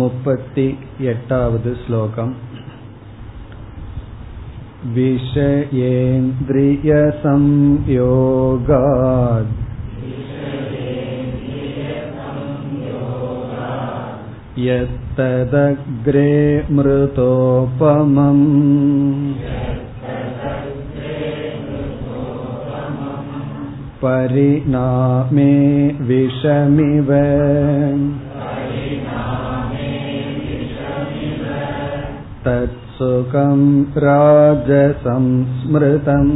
मुपति एटावद् श्लोकम् विषयेन्द्रियसंयोगात् यत्तदग्रे मृतोपमम् परिणामे विषमिव तत्सुखं राजसंस्मृतम्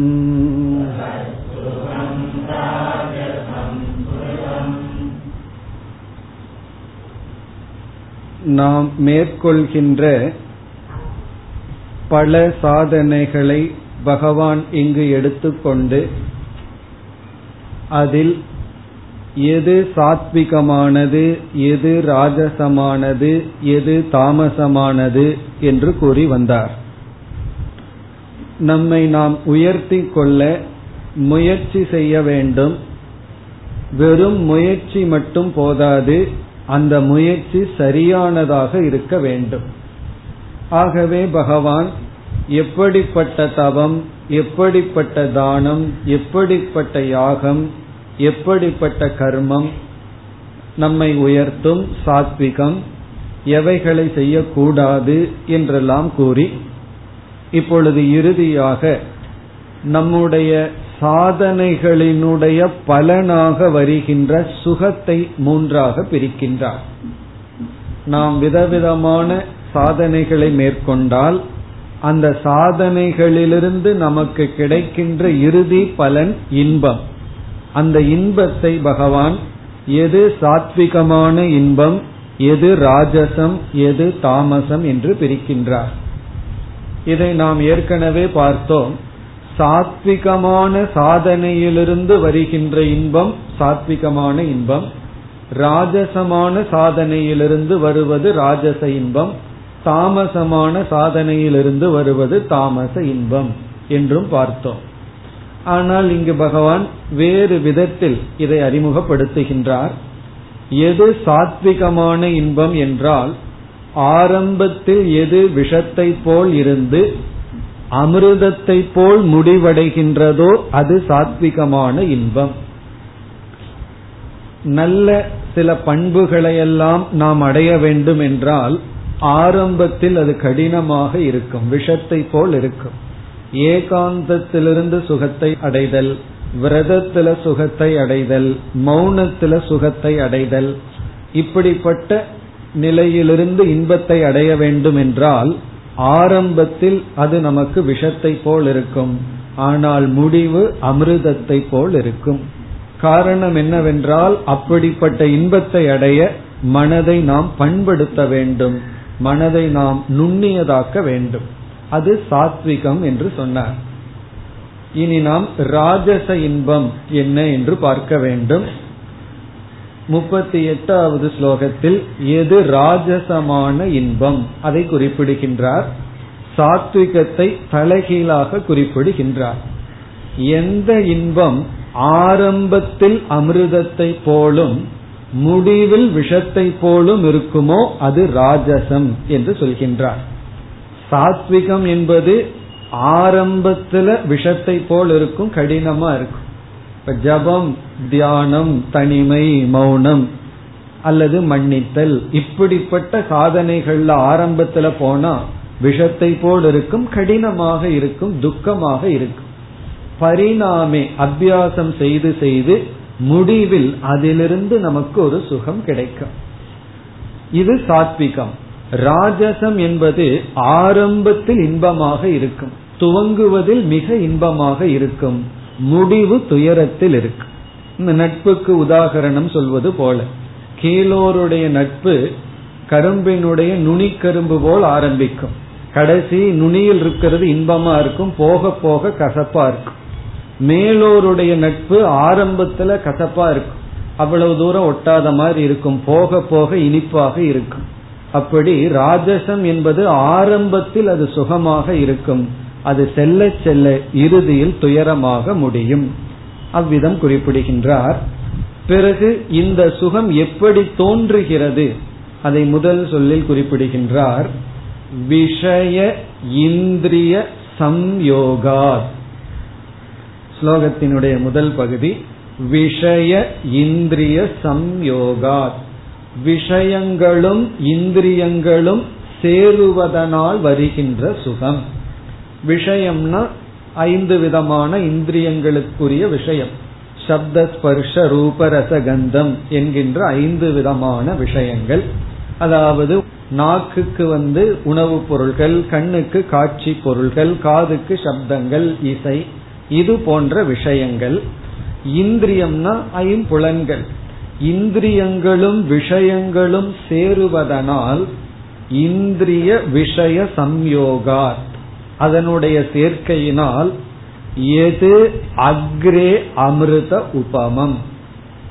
நாம் மேற்கொள்கின்ற பல சாதனைகளை பகவான் இங்கு எடுத்துக்கொண்டு அதில் எது சாத்விகமானது எது ராஜசமானது எது தாமசமானது என்று கூறி வந்தார். நம்மை நாம் உயர்த்தி கொள்ள முயற்சி செய்ய வேண்டும். வெறும் முயற்சி மட்டும் போதாது அந்த முயற்சி சரியானதாக இருக்க வேண்டும். ஆகவே பகவான் எப்படிப்பட்ட தவம் எப்படிப்பட்ட தானம் எப்படிப்பட்ட யாகம் எப்படிப்பட்ட கர்மம்? நம்மை உயர்த்தும் சாத்விகம். எவைகளை செய்யக்கூடாது என்றெல்லாம் கூறி இப்பொழுது இறுதியாக நம்முடைய சாதனைகளினுடைய பலனாக வருகின்ற சுகத்தை மூன்றாக பிரிக்கின்றார். நாம் விதவிதமான சாதனைகளை மேற்கொண்டால் அந்த சாதனைகளிலிருந்து நமக்கு கிடைக்கின்ற இறுதி பலன் இன்பம். அந்த இன்பத்தை பகவான் எது சாத்விகமான இன்பம் எது ராஜசம் எது தாமசம் என்று பிரிக்கின்றார். இதை நாம் ஏற்கனவே பார்த்தோம். சாத்விகமான சாதனையிலிருந்து வருகின்ற இன்பம் சாத்விகமான இன்பம் ராஜசமான சாதனையிலிருந்து வருவது ராஜச இன்பம் தாமசமான சாதனையிலிருந்து வருவது தாமச இன்பம் என்றும் பார்த்தோம். ஆனால் இங்கு பகவான் வேறு விதத்தில் இதை அறிமுகப்படுத்துகின்றார். எது சாத்விகமான இன்பம் என்றால் ஆரம்பத்தில் எது விஷத்தை போல் இருந்து அமிர்தத்தை போல் முடிவடைகின்றதோ அது சாத்விகமான இன்பம். நல்ல சில பண்புகளையெல்லாம் நாம் அடைய வேண்டும் என்றால் ஆரம்பத்தில் அது கடினமாக இருக்கும் விஷத்தை போல் இருக்கும். ஏகாந்தத்திலிருந்து சுகத்தை அடைதல் விரதத்தில சுகத்தை அடைதல் மௌனத்தில சுகத்தை அடைதல் இப்படிப்பட்ட நிலையிலிருந்து இன்பத்தை அடைய வேண்டும் என்றால் ஆரம்பத்தில் அது நமக்கு விஷத்தை போல் இருக்கும். ஆனால் முடிவு அமிர்தத்தை போல் இருக்கும். காரணம் என்னவென்றால் அப்படிப்பட்ட இன்பத்தை அடைய மனதை நாம் பண்படுத்த வேண்டும். மனதை நாம் நுண்ணியதாக்க வேண்டும். அது சாத்விகம் என்று சொன்னார். இனி நாம் ராஜச இன்பம் என்ன என்று பார்க்க வேண்டும். முப்பத்தி எட்டாவது ஸ்லோகத்தில் எது ராஜசமான இன்பம்? அதை குறிப்பிடுகின்றார். சாத்விகத்தை தலைகீழாக குறிப்பிடுகின்றார். எந்த இன்பம் ஆரம்பத்தில் அமிர்தத்தை போலும் முடிவில் விஷத்தை போலும் இருக்குமோ அது ராஜசம் என்று சொல்கின்றார். சாத்விகம் என்பது ஆரம்பத்துல விஷத்தை போல் இருக்கும் கடினமா இருக்கும். இப்ப ஜபம் தியானம் தனிமை மௌனம் அல்லது மன்னித்தல் இப்படிப்பட்ட சாதனைகள்ல ஆரம்பத்துல போனா விஷத்தை போல் இருக்கும் கடினமாக இருக்கும் துக்கமாக இருக்கும். பரிணாமே அபியாசம் செய்து செய்து முடிவில் அதிலிருந்து நமக்கு ஒரு சுகம் கிடைக்கும். இது சாத்விகம். ராஜசம் என்பது ஆரம்பத்தில் இன்பமாக இருக்கும். துவங்குவதில் மிக இன்பமாக இருக்கும். முடிவு துயரத்தில் இருக்கும். இந்த நட்புக்கு உதாகரணம் சொல்வது போல கீழோருடைய நட்பு கரும்பினுடைய நுனி கரும்பு போல் ஆரம்பிக்கும். கடைசி நுனியில் இருக்கிறது இன்பமா இருக்கும் போக போக கசப்பா இருக்கும். மேலோருடைய நட்பு ஆரம்பத்துல கசப்பா இருக்கும். அவ்வளவு தூரம் ஒட்டாத மாதிரி இருக்கும் போக போக இனிப்பாக இருக்கும். அப்படி ராஜசம் என்பது ஆரம்பத்தில் அது சுகமாக இருக்கும். அது செல்ல செல்ல இறுதியில் துயரமாக முடியும். அவ்விதம் குறிப்பிடுகின்றார். பிறகு இந்த சுகம் எப்படி தோன்றுகிறது? அதை முதல் சொல்லில் குறிப்பிடுகின்றார். விஷய இந்திரிய சம்யோகா ஸ்லோகத்தினுடைய முதல் பகுதி விஷய இந்திரிய சம்யோகாத். விஷயங்களும் இந்திரியங்களும் சேருவதனால் வருகின்ற சுகம். விஷயம்னா ஐந்து விதமான இந்திரியங்களுக்குரிய விஷயம். சப்த ஸ்பர்ஷ ரூபரச கந்தம் என்கின்ற ஐந்து விதமான விஷயங்கள். அதாவது நாக்குக்கு வந்து உணவுப் பொருள்கள் கண்ணுக்கு காட்சி பொருள்கள் காதுக்கு சப்தங்கள் இசை இது போன்ற விஷயங்கள். இந்திரியம்னா ஐம்புலன்கள். இந்திரியங்களும் விஷயங்களும் சேருவதனால் இந்திரிய விஷய சம்யோகா அதனுடைய சேர்க்கையினால் எது அக்ரே அமிர்த உபமம்.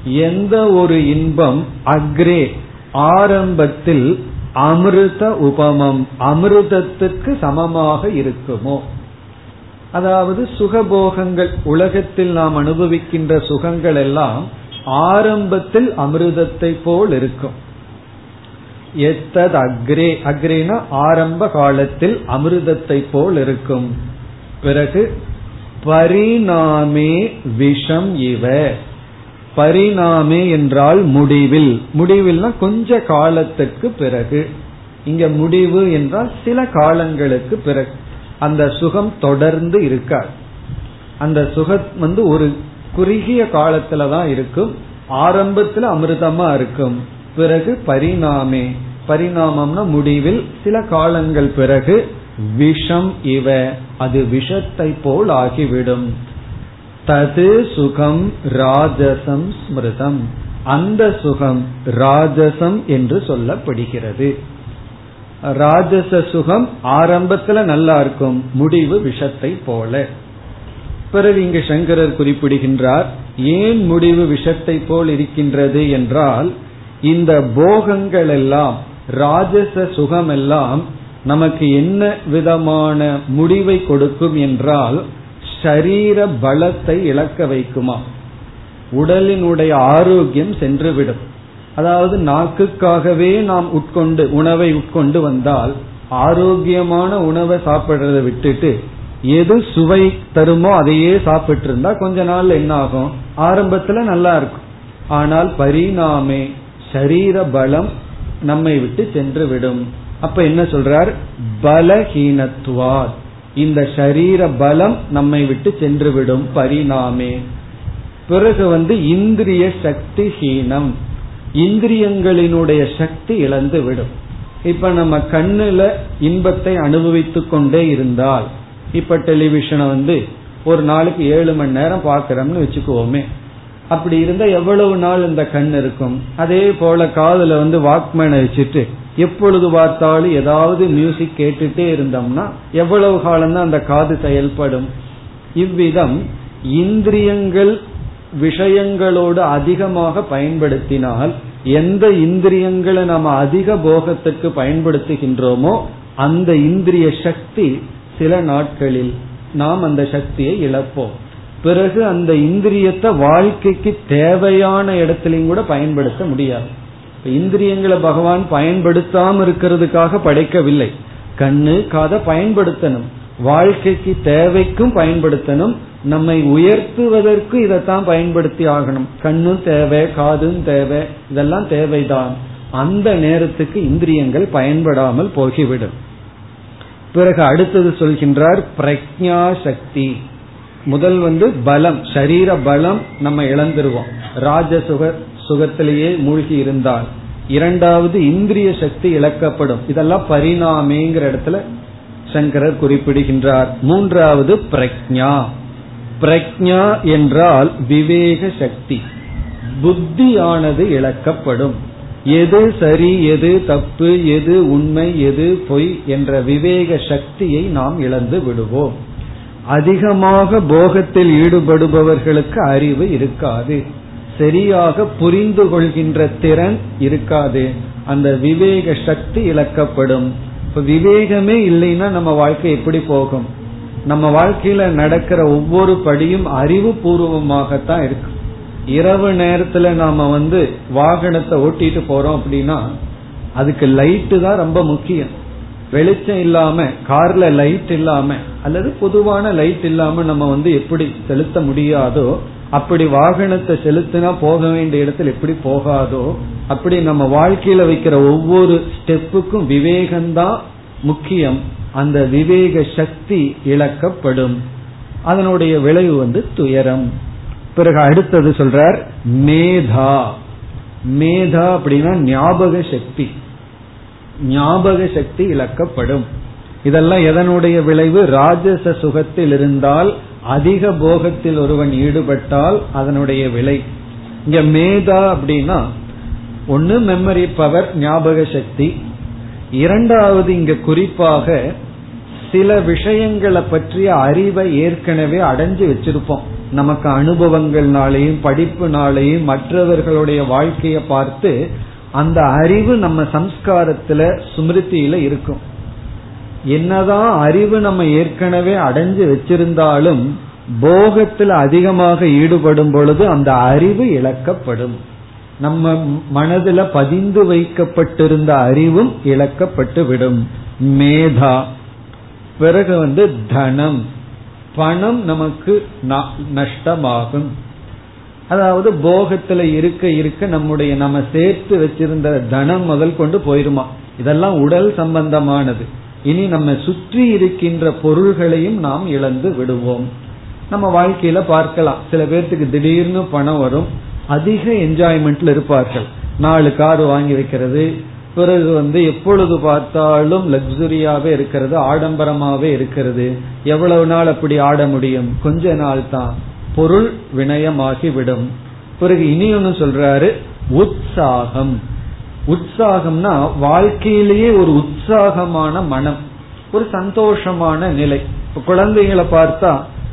எந்த ஒரு இன்பம் அக்ரே ஆரம்பத்தில் அமிர்த உபமம் அமிர்தத்துக்கு சமமாக இருக்குமோ? அதாவது சுகபோகங்கள் உலகத்தில் நாம் அனுபவிக்கின்ற சுகங்கள் எல்லாம் ஆரம்பத்தில் அமிர்தத்தை போல் இருக்கும். எத்தது அக்ரே அக்ரேனா ஆரம்ப காலத்தில் அமிர்தத்தை போல் இருக்கும். பிறகு பரிணாமே விஷம் இவ. பரிணாமே என்றால் முடிவில். முடிவில்னா கொஞ்ச காலத்துக்கு பிறகு. இங்க முடிவு என்றால் சில காலங்களுக்கு பிறகு. அந்த சுகம் தொடர்ந்து இருக்காது. அந்த சுகம் வந்து ஒரு குறுகிய காலத்துல தான் இருக்கும். ஆரம்பத்துல அமிர்தமா இருக்கும். பிறகு பரிணாமே. பரிணாமம்னா முடிவில் சில காலங்கள் பிறகு விஷம் இவ. அது விஷத்தை போல் ஆகிவிடும். தது சுகம் ராஜசம் ஸ்மிருதம். அந்த சுகம் ராஜசம் என்று சொல்லப்படுகிறது. ராஜச சுகம் ஆரம்பத்துல நல்லா இருக்கும். முடிவு விஷத்தை போல. பிறகு இங்கு சங்கரர் குறிப்பிடுகின்றார் ஏன் முடிவு விஷத்தை போல் இருக்கின்றது என்றால் இந்த போகங்கள் எல்லாம் ராஜச சுகம் எல்லாம் நமக்கு என்ன விதமான முடிவை கொடுக்கும் என்றால் ஷரீர பலத்தை இழக்க வைக்குமா? உடலினுடைய ஆரோக்கியம் சென்றுவிடும். அதாவது நாக்குக்காகவே நாம் உட்கொண்டு உணவை உட்கொண்டு வந்தால் ஆரோக்கியமான உணவை சாப்பிடுறதை விட்டுட்டு எது சுவை தருமோ அதையே சாப்பிட்டு இருந்தா கொஞ்ச நாள் என்ன ஆகும் ஆரம்பத்துல நல்லா இருக்கும். ஆனால் பரிணாமே சரீர பலம் நம்மை விட்டு சென்று விடும். அப்ப என்ன சொல்றார்? பலஹீனத்துவார். இந்த சரீர பலம் நம்மை விட்டு சென்று விடும் பரிணாமே. பிறகு வந்து இந்திரிய சக்தி ஹீனம் இந்திரியங்களினுடைய சக்தி இழந்து விடும். இப்ப நம்ம கண்ணுல இன்பத்தை அனுபவித்துக் கொண்டே இருந்தால் இப்ப டெலிவிஷனை வந்து ஒரு நாளைக்கு ஏழு மணி நேரம் பாக்கிறோம்னு வச்சுக்குவோமே. அப்படி இருந்தா எவ்வளவு நாள் இந்த கண் இருக்கும்? அதே போல காதுல வந்து வாக்மேனை வச்சுட்டு எப்பொழுது பார்த்தாலும் ஏதாவது மியூசிக் கேட்டுட்டே இருந்தோம்னா எவ்வளவு காலம் தான் அந்த காது செயல்படும்? இவ்விதம் இந்திரியங்கள் விஷயங்களோடு அதிகமாக பயன்படுத்தினால் எந்த இந்திரியங்களை நாம் அதிக போகத்துக்கு பயன்படுத்துகின்றோமோ அந்த இந்திரிய சக்தி சில நாட்களில் நாம் அந்த சக்தியை இழப்போம். பிறகு அந்த இந்திரியத்தை வாழ்க்கைக்கு தேவையான இடத்திலையும் கூட பயன்படுத்த முடியாது. இந்திரியங்களை பகவான் பயன்படுத்தாம இருக்கிறதுக்காக படைக்கவில்லை. கண்ணு காதை பயன்படுத்தணும். வாழ்க்கைக்கு தேவைக்கும் பயன்படுத்தணும். நம்மை உயர்த்துவதற்கு இதைத்தான் பயன்படுத்தி ஆகணும். கண்ணும் தேவை காதும் தேவை இதெல்லாம் தேவைதான். அந்த நேரத்துக்கு இந்திரியங்கள் பயன்படாமல் போகிவிடும். பிறகு அடுத்தது சொல்கின்றார் பிரக்ஞா சக்தி. முதல் வந்து பலம் சரீர பலம் நம்ம இழந்துருவோம். ராஜசுக சுகத்திலேயே மூழ்கி இருந்தால். இரண்டாவது இந்திரிய சக்தி இழக்கப்படும். இதெல்லாம் பரிணாமேங்கிற இடத்துல சங்கரர் குறிப்பிடுகின்றார். மூன்றாவது பிரக்ஞா பிரக்ஞா என்றால் விவேக சக்தி. புத்தியானது இழக்கப்படும். எது சரி எது தப்பு எது உண்மை எது பொய் என்ற விவேக சக்தியை நாம் இழந்து விடுவோம். அதிகமாக போகத்தில் ஈடுபடுபவர்களுக்கு அறிவு இருக்காது. சரியாக புரிந்து கொள்கின்ற திறன் இருக்காது. அந்த விவேக சக்தி இழக்கப்படும். இப்ப விவேகமே இல்லைன்னா நம்ம வாழ்க்கை எப்படி போகும்? நம்ம வாழ்க்கையில நடக்கிற ஒவ்வொரு படியும் அறிவு பூர்வமாகத்தான் இருக்கும் இரவு நேரத்துல நாம வந்து வாகனத்தை ஓட்டிட்டு போறோம் அப்படின்னா அதுக்கு லைட்டு தான் ரொம்ப முக்கியம். வெளிச்சம் இல்லாம கார்ல லைட் இல்லாம அல்லது பொதுவான லைட் இல்லாம நம்ம வந்து எப்படி செலுத்த முடியாதோ அப்படி வாகனத்தை செலுத்தினா போக வேண்டிய இடத்துல எப்படி போகாதோ அப்படி நம்ம வாழ்க்கையில வைக்கிற ஒவ்வொரு ஸ்டெப்புக்கும் விவேகம்தான் முக்கியம். அந்த விவேக சக்தி இழக்கப்படும். அதனுடைய விளைவு வந்து துயரம். பிறகு அடுத்தது சொல்றார் மேதா. மேதா அப்படின்னா ஞாபக சக்தி. ஞாபக சக்தி இழக்கப்படும். இதெல்லாம் எதனுடைய விளைவு? ராஜச சுகத்தில் இருந்தால் அதிக போகத்தில் ஒருவன் ஈடுபட்டால் அதனுடைய விலை இங்க மேதா அப்படின்னா ஒன்னு மெமரி பவர் ஞாபக சக்தி. இரண்டாவது இங்க குறிப்பாக சில விஷயங்களை பற்றிய அறிவை ஏற்கனவே அடைஞ்சு வச்சிருப்போம். நமக்கு அனுபவங்கள்னாலையும் படிப்புனாலையும் மற்றவர்களுடைய வாழ்க்கையை பார்த்து அந்த அறிவு நம்ம சம்ஸ்காரத்துல சுமிருத்தியில இருக்கும். என்னதான் அறிவு நம்ம ஏற்கனவே அடைஞ்சு வச்சிருந்தாலும் போகத்தில் அதிகமாக ஈடுபடும் பொழுது அந்த அறிவு இழக்கப்படும். நம்ம மனதில் பதிந்து வைக்கப்பட்டிருந்த அறிவும் இழக்கப்பட்டு விடும் மேதா பிறகு வந்து தனம். பணம் நமக்கு நஷ்டமாகும். அதாவது போகத்துல இருக்க இருக்க நம்முடைய நம்ம சேர்த்து வச்சிருந்த தனம் முதல் கொண்டு போயிருமா. இதெல்லாம் உடல் சம்பந்தமானது. இனி நம்ம சுற்றி இருக்கின்ற பொருள்களையும் நாம் இழந்து விடுவோம். நம்ம வாழ்க்கையில பார்க்கலாம். சில பேர்த்துக்கு திடீர்னு பணம் வரும். அதிக என்ஜாய்மெண்ட்ல இருப்பார்கள். நாலு கார் வாங்கி வைக்கிறது. பிறகு வந்து எப்பொழுது பார்த்தாலும் லக்ஸுரியாவே இருக்கிறது ஆடம்பரமாவே இருக்கிறது. எவ்வளவு நாள் அப்படி ஆட முடியும்? கொஞ்ச நாள் தான். பொருள் வினயமாகி விடும் பிறகு இனி ஒன்னு சொல்றாரு உற்சாகம். உற்சாகம்னா வாழ்க்கையிலேயே ஒரு உற்சாகமான மனம் ஒரு சந்தோஷமான நிலை. குழந்தைகளை பார்த்தா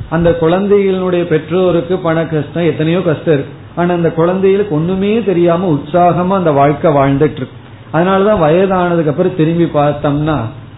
அந்த குழந்தைகளுடைய பெற்றோருக்கு பண கஷ்டம் எத்தனையோ கஷ்டம் இருக்கு. ஆனா அந்த குழந்தைகளுக்கு ஒண்ணுமே தெரியாம உற்சாகமா அந்த வாழ்க்கை வாழ்ந்துட்டு இருக்கு. அதனாலதான் வயதானதுக்கு அப்புறம் திரும்பி பார்த்தோம்னா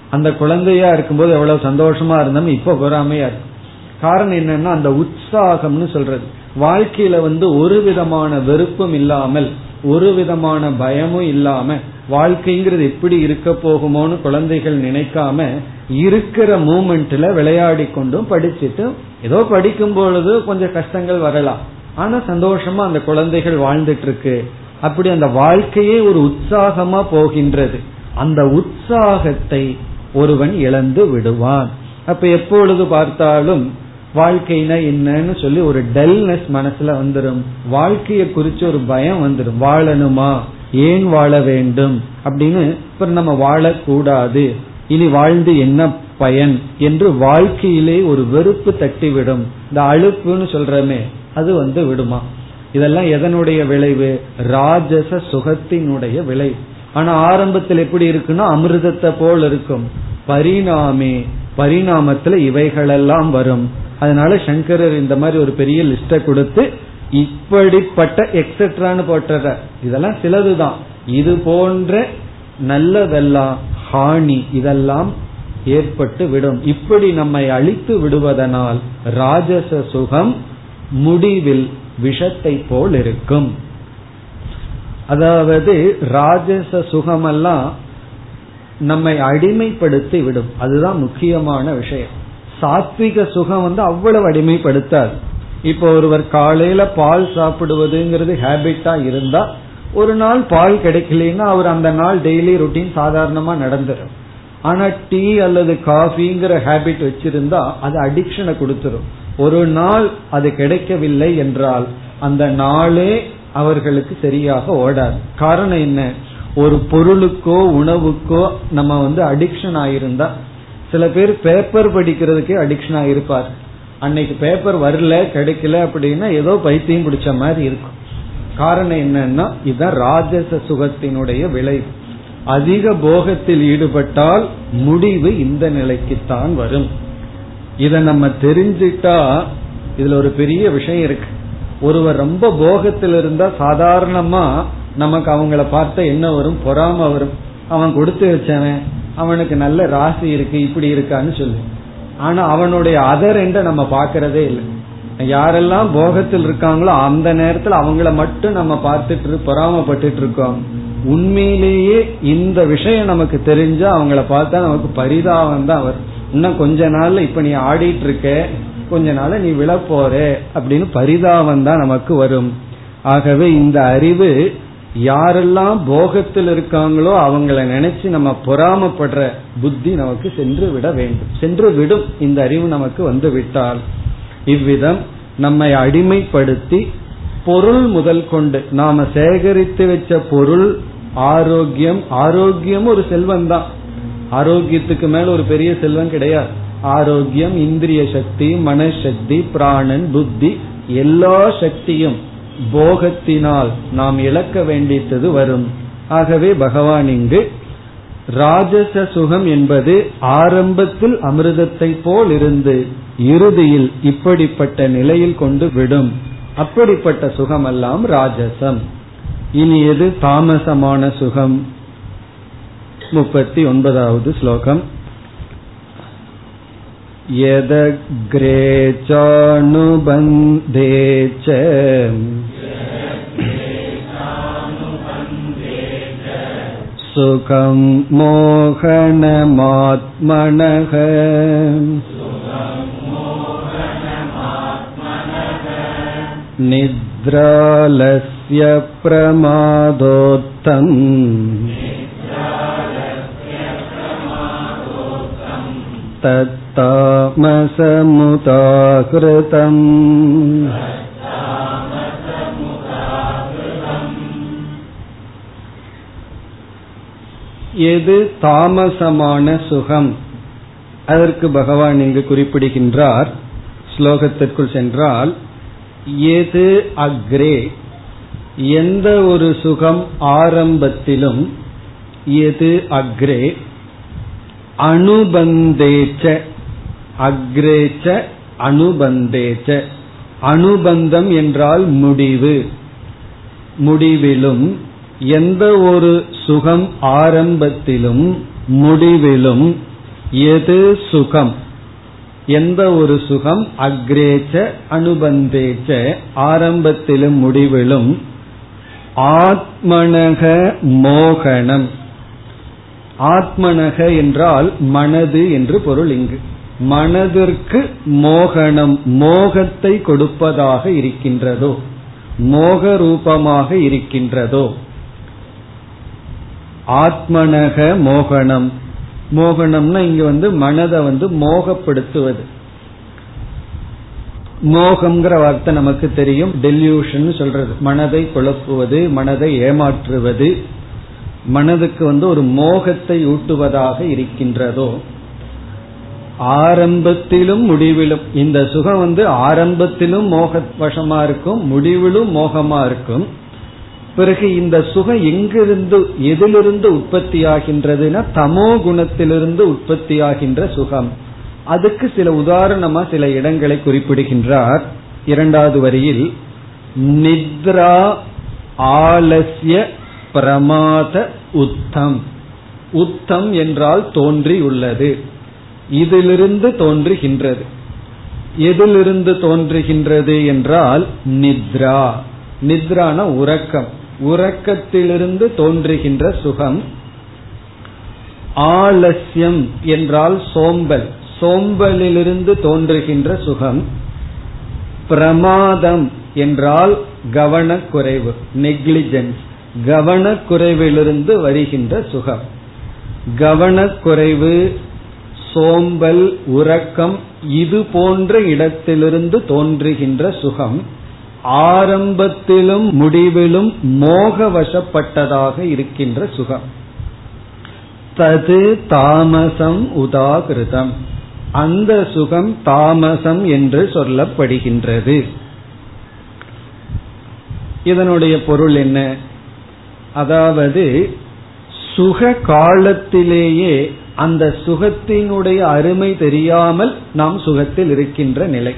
அந்த குழந்தையா இருக்கும்போது எவ்வளவு சந்தோஷமா இருந்தோம் இப்ப பொறாமையா இருக்கும் காரணம் என்னன்னா அந்த உற்சாகம்னு சொல்றது. வாழ்க்கையில வந்து ஒரு விதமான வெறுப்பும் இல்லாமல் ஒரு விதமான பயமும் இல்லாம வாழ்க்கைங்கிறது எப்படி இருக்க போகுமோன்னு குழந்தைகள் நினைக்காம இருக்கிற மூமெண்ட்ல விளையாடி கொண்டும் படிச்சுட்டு ஏதோ படிக்கும் பொழுது கொஞ்சம் கஷ்டங்கள் வரலாம். ஆனா சந்தோஷமா அந்த குழந்தைகள் வாழ்ந்துட்டு இருக்கு. அப்படி அந்த வாழ்க்கையே ஒரு உற்சாகமா போகின்றது. அந்த உற்சாகத்தை ஒருவன் இழந்து விடுவான். அப்ப எப்பொழுது பார்த்தாலும் வாழ்க்கைனா என்னன்னு சொல்லி ஒரு டல்னஸ் மனசுல வந்துடும் வாழ்க்கையை குறிச்சு ஒரு பயம் வந்துடும் வாழணுமா? ஏன் வாழ வேண்டும்? அப்படின்னு இப்ப நம்ம வாழக்கூடாது. இனி வாழ்ந்து என்ன பயன்? என்று வாழ்க்கையிலே ஒரு வெறுப்பு தட்டிவிடும். இந்த அழுப்புன்னு சொல்றமே அது வந்து விடுமா? இதெல்லாம் எதனுடைய விளைவு? ராஜச சுகத்தினுடைய விளைவு. ஆனா ஆரம்பத்தில் எப்படி இருக்குன்னா அமிர்தத்தை போல் இருக்கும். பரிணாமே பரிணாமத்துல இவைகளெல்லாம் வரும். அதனால சங்கரர் இந்த மாதிரி ஒரு பெரிய லிஸ்ட கொடுத்து இப்படிப்பட்ட எக்ஸெட்ரான்னு போட்டுற இதெல்லாம் சிலதுதான். இது போன்ற நல்லதெல்லாம் ஹானி இதெல்லாம் ஏற்பட்டு விடும். இப்படி நம்மை அழித்து விடுவதனால் ராஜச சுகம் முடிவில் விஷத்தை போல் இருக்கும் அதாவது ராஜச சுகமெல்லாம் நம்மை அடிமைப்படுத்தி விடும் அதுதான் முக்கியமான விஷயம். சாத்விக சுகம் வந்து அவ்வளவு அடிமைப்படுத்தாது. இப்போ ஒருவர் காலையில பால் சாப்பிடுவதுங்கிறது ஹேபிட்டா இருந்தா ஒரு நாள் பால் கிடைக்கலன்னா அவர் அந்த நாள் டெய்லி ரொட்டீன் சாதாரணமா நடந்துடும் ஆனா டீ அல்லது காஃபிங்கிற ஹேபிட் வச்சிருந்தா அது அடிக்ஷனை கொடுத்துரும். ஒரு நாள் அது கிடைக்கவில்லை என்றால் அந்த நாளே அவர்களுக்கு சரியாக ஓடாது. காரணம் என்ன? ஒரு பொருளுக்கோ உணவுக்கோ நம்ம வந்து அடிக்ஷன் ஆயிருந்தா சில பேர் பேப்பர் படிக்கிறதுக்கே அடிக்ஷன் ஆயிருப்பார். அன்னைக்கு பேப்பர் வரல கிடைக்கல அப்படின்னா ஏதோ பைத்தியம் பிடிச்ச மாதிரி இருக்கும். காரணம் என்னன்னா இதுதான் ராஜச சுகத்தினுடைய விளைவு. அதிக போகத்தில் ஈடுபட்டால் முடிவு இந்த நிலைக்குத்தான் வரும். இத நம்ம தெரிஞ்சிட்டா இதுல ஒரு பெரிய விஷயம் இருக்கு. ஒருவர் ரொம்ப போகத்தில் இருந்தா சாதாரணமா நமக்கு அவங்கள பார்த்த என்ன வரும் பொறாம வரும். அவன் கொடுத்து வச்சவன் அவனுக்கு நல்ல ராசி இருக்கு இப்படி இருக்கான்னு சொல்லு. ஆனா அவனுடைய அதர் என்ற நம்ம பாக்கிறதே இல்லை. யாரெல்லாம் போகத்தில் இருக்காங்களோ அந்த நேரத்தில் அவங்கள மட்டும் நம்ம பார்த்துட்டு பொறாமப்பட்டு இருக்கோம். உண்மையிலேயே இந்த விஷயம் நமக்கு தெரிஞ்சா அவங்கள பார்த்தா நமக்கு பரிதாபம் தான் வரும். இன்னும் கொஞ்ச நாள்ல இப்ப நீ ஆடிட்டு இருக்க கொஞ்ச நாள்ல நீ விழப்போற அப்படின்னு பரிதாபம் தான் நமக்கு வரும். ஆகவே இந்த அறிவு யாரெல்லாம் போகத்தில் இருக்காங்களோ அவங்கள நினைச்சு நம்ம பொறாமப்படுற புத்தி நமக்கு சென்று விட வேண்டும். சென்று விடும் இந்த அறிவு நமக்கு வந்து விட்டால். இவ்விதம் நம்மை அடிமைப்படுத்தி பொருள் முதல் கொண்டு நாம சேகரித்து வச்ச பொருள் ஆரோக்கியம் ஆரோக்கியம் ஒரு செல்வம் தான் ஆரோக்கியத்துக்கு மேல ஒரு பெரிய செல்வம் கிடையாது. ஆரோக்கியம் இந்திரிய சக்தி மனசக்தி பிராணன் புத்தி எல்லா சக்தியும் போகத்தினால் நாம் இழக்க வேண்டியது வரும். ஆகவே பகவான் இங்கு ராஜச சுகம் என்பது ஆரம்பத்தில் அமிர்தத்தை போல் இருந்து இறுதியில் இப்படிப்பட்ட நிலையில் கொண்டு விடும். அப்படிப்பட்ட சுகமெல்லாம் ராஜசம். இனி எது தாமசமான சுகம்? முப்பத்தி ஒன்பதாவது ஸ்லோகம் यदग्रे चानुबन्धे च सुखं मोहनमात्मनः निद्रालस्य प्रमादोत्तम् तत्तामसमुदाहृतम् எது தாமசமான சுகம் அதற்கு பகவான் இங்கு குறிப்பிடுகின்றார் ஸ்லோகத்திற்குள் சென்றால் எது அக்ரே எந்த ஒரு சுகம் ஆரம்பத்திலும் எது அக்ரே அனுபந்தேச்ச அக்ரேச்ச அனுபந்தேச்ச. அனுபந்தம் என்றால் முடிவு. முடிவிலும் எந்த ஒரு சுகம் ஆரம்பத்திலும் முடிவிலும் எது சுகம்? எந்த ஒரு சுகம் அக்ரேச்ச அனுபந்தேச்ச ஆரம்பத்திலும் முடிவிலும் ஆத்மனக மோகனம். ஆத்மனக என்றால் மனது என்று பொருள் இங்கு. மனதிற்கு மோகனம் மோகத்தை கொடுப்பதாக இருக்கின்றதோ மோக ரூபமாக இருக்கின்றதோ. ஆத்மனக மோகனம். மோகனம்னா இங்க வந்து மனதை வந்து மோகப்படுத்துவது. மோகம்ங்கிற வார்த்தை நமக்கு தெரியும். டெல்யூஷன் சொல்றது. மனதை குழப்புவது மனதை ஏமாற்றுவது. மனதுக்கு வந்து ஒரு மோகத்தை ஊட்டுவதாக இருக்கின்றதோ ஆரம்பத்திலும் முடிவிலும் இந்த சுகம் வந்து ஆரம்பத்திலும் மோக வசமா இருக்கும் முடிவிலும் மோகமா இருக்கும். பிறகு இந்த சுகம் எங்கிருந்து எதிலிருந்து உற்பத்தி ஆகின்றதுன்னா தமோ குணத்திலிருந்து உற்பத்தி ஆகின்ற சுகம். அதுக்கு சில உதாரணமா சில இடங்களை குறிப்பிடுகின்றார். இரண்டாவது வரியில் நித்ரா ஆலசிய பிரமாத உத்தம். உத்தம் என்றால் தோன்றியுள்ளது. இதிலிருந்து தோன்றுகின்றது. எதிலிருந்து தோன்றுகின்றது என்றால் நித்ரா. நித்ரான உறக்கம். உறக்கத்திலிருந்து தோன்றுகின்ற சுகம். ஆலசியம் என்றால் சோம்பல். சோம்பலிலிருந்து தோன்றுகின்ற சுகம். பிரமாதம் என்றால் கவனக்குறைவு நெக்லிஜென்ஸ். கவனக்குறைவிலிருந்து வருகின்ற சுகம். கவனக்குறைவு சோம்பல் உறக்கம் இது போன்ற இடத்திலிருந்து தோன்றுகின்ற சுகம் ஆரம்பத்திலும் முடிவிலும் மோகவசப்பட்டதாக இருக்கின்ற சுகம். தது தாமசம் உதாகிருதம். அந்த சுகம் தாமசம் என்று சொல்லப்படுகின்றது. இதனுடைய பொருள் என்ன? அதாவது சுக காலத்திலேயே அந்த சுகத்தினுடைய அருமை தெரியாமல் நாம் சுகத்தில் இருக்கின்ற நிலை.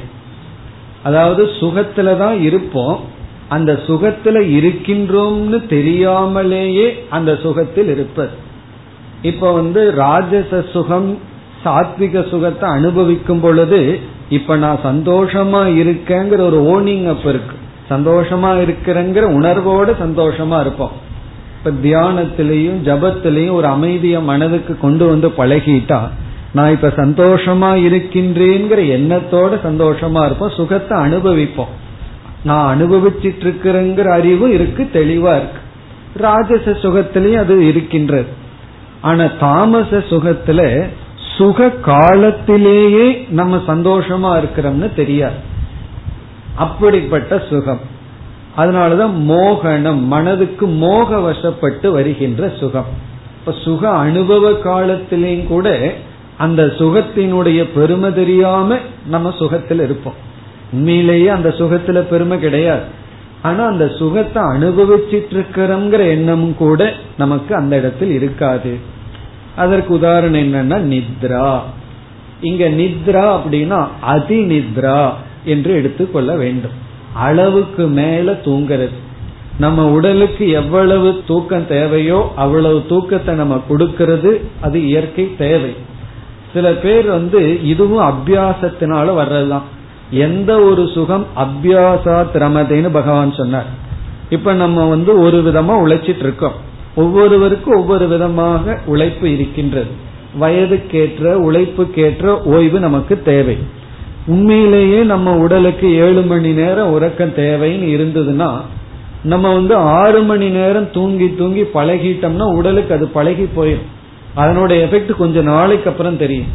அதாவது சுகத்துல தான் இருப்போம். அந்த சுகத்துல இருக்கின்றோம்னு தெரியாமலேயே அந்த சுகத்தில் இருப்பது. இப்ப வந்து ராஜச சுகம் சாத்விக சுகத்தை அனுபவிக்கும் பொழுது இப்ப நான் சந்தோஷமா இருக்கேங்கிற ஒரு ஓனிங் அப்ப இருக்கு. சந்தோஷமா இருக்கிறேங்கிற உணர்வோடு சந்தோஷமா இருப்போம். இப்ப தியானத்திலையும் ஜபத்திலையும் ஒரு அமைதிய மனதுக்கு கொண்டு வந்து பழகிட்டா நான் இப்ப சந்தோஷமா இருக்கின்றேங்கிற எண்ணத்தோட சந்தோஷமா இருப்போம் சுகத்தை அனுபவிப்போம். நான் அனுபவிச்சிட்டு இருக்கிறேங்கிற அறிவு இருக்கு தெளிவா இருக்கு. ராஜச சுகத்திலையும் அது இருக்கின்றது. ஆனா தாமச சுகத்துல சுக காலத்திலேயே நம்ம சந்தோஷமா இருக்கிறோம்னு தெரியாது. அப்படிப்பட்ட சுகம். அதனாலதான் மோகனம் மனதுக்கு மோக வசப்பட்டு வருகின்ற சுகம். இப்ப சுக அனுபவ காலத்திலையும் கூட அந்த சுகத்தினுடைய பெருமை தெரியாம நம்ம சுகத்தில் இருப்போம். உண்மையிலேயே அந்த சுகத்துல பெருமை கிடையாது. ஆனா அந்த சுகத்தை அனுபவிச்சிட்டு இருக்கிறோங்கிற எண்ணமும் கூட நமக்கு அந்த இடத்தில் இருக்காது. அதற்கு உதாரணம் என்னன்னா நித்ரா. இங்க நித்ரா அப்படின்னா அதி நித்ரா என்று எடுத்துக்கொள்ள வேண்டும். அளவுக்கு மேல தூங்குறது. நம்ம உடலுக்கு எவ்வளவு தூக்கம் தேவையோ அவ்வளவு தூக்கத்தை நம்ம கொடுக்கறது அது இயற்கை தேவை. சில பேர் வந்து இதுவும் அபியாசத்தினால வர்றதுதான். எந்த ஒரு சுகம் அபியாசா திரமதைன்னு பகவான் சொன்னார். இப்ப நம்ம வந்து ஒரு விதமா உழைச்சிட்டு இருக்கோம் ஒவ்வொருவருக்கும் ஒவ்வொரு விதமாக உழைப்பு இருக்கின்றது. வயதுக்கேற்ற உழைப்புக்கேற்ற ஓய்வு நமக்கு தேவை. உண்மையிலேயே நம்ம உடலுக்கு ஏழு மணி நேரம் உறக்கம் தேவைன்னு இருந்ததுன்னா நம்ம வந்து ஆறு மணி நேரம் தூங்கி தூங்கி பழகிட்டோம்னா உடலுக்கு அது பழகி போயிடும் அதனோட எஃபெக்ட் கொஞ்சம் நாளைக்கு அப்புறம் தெரியும்.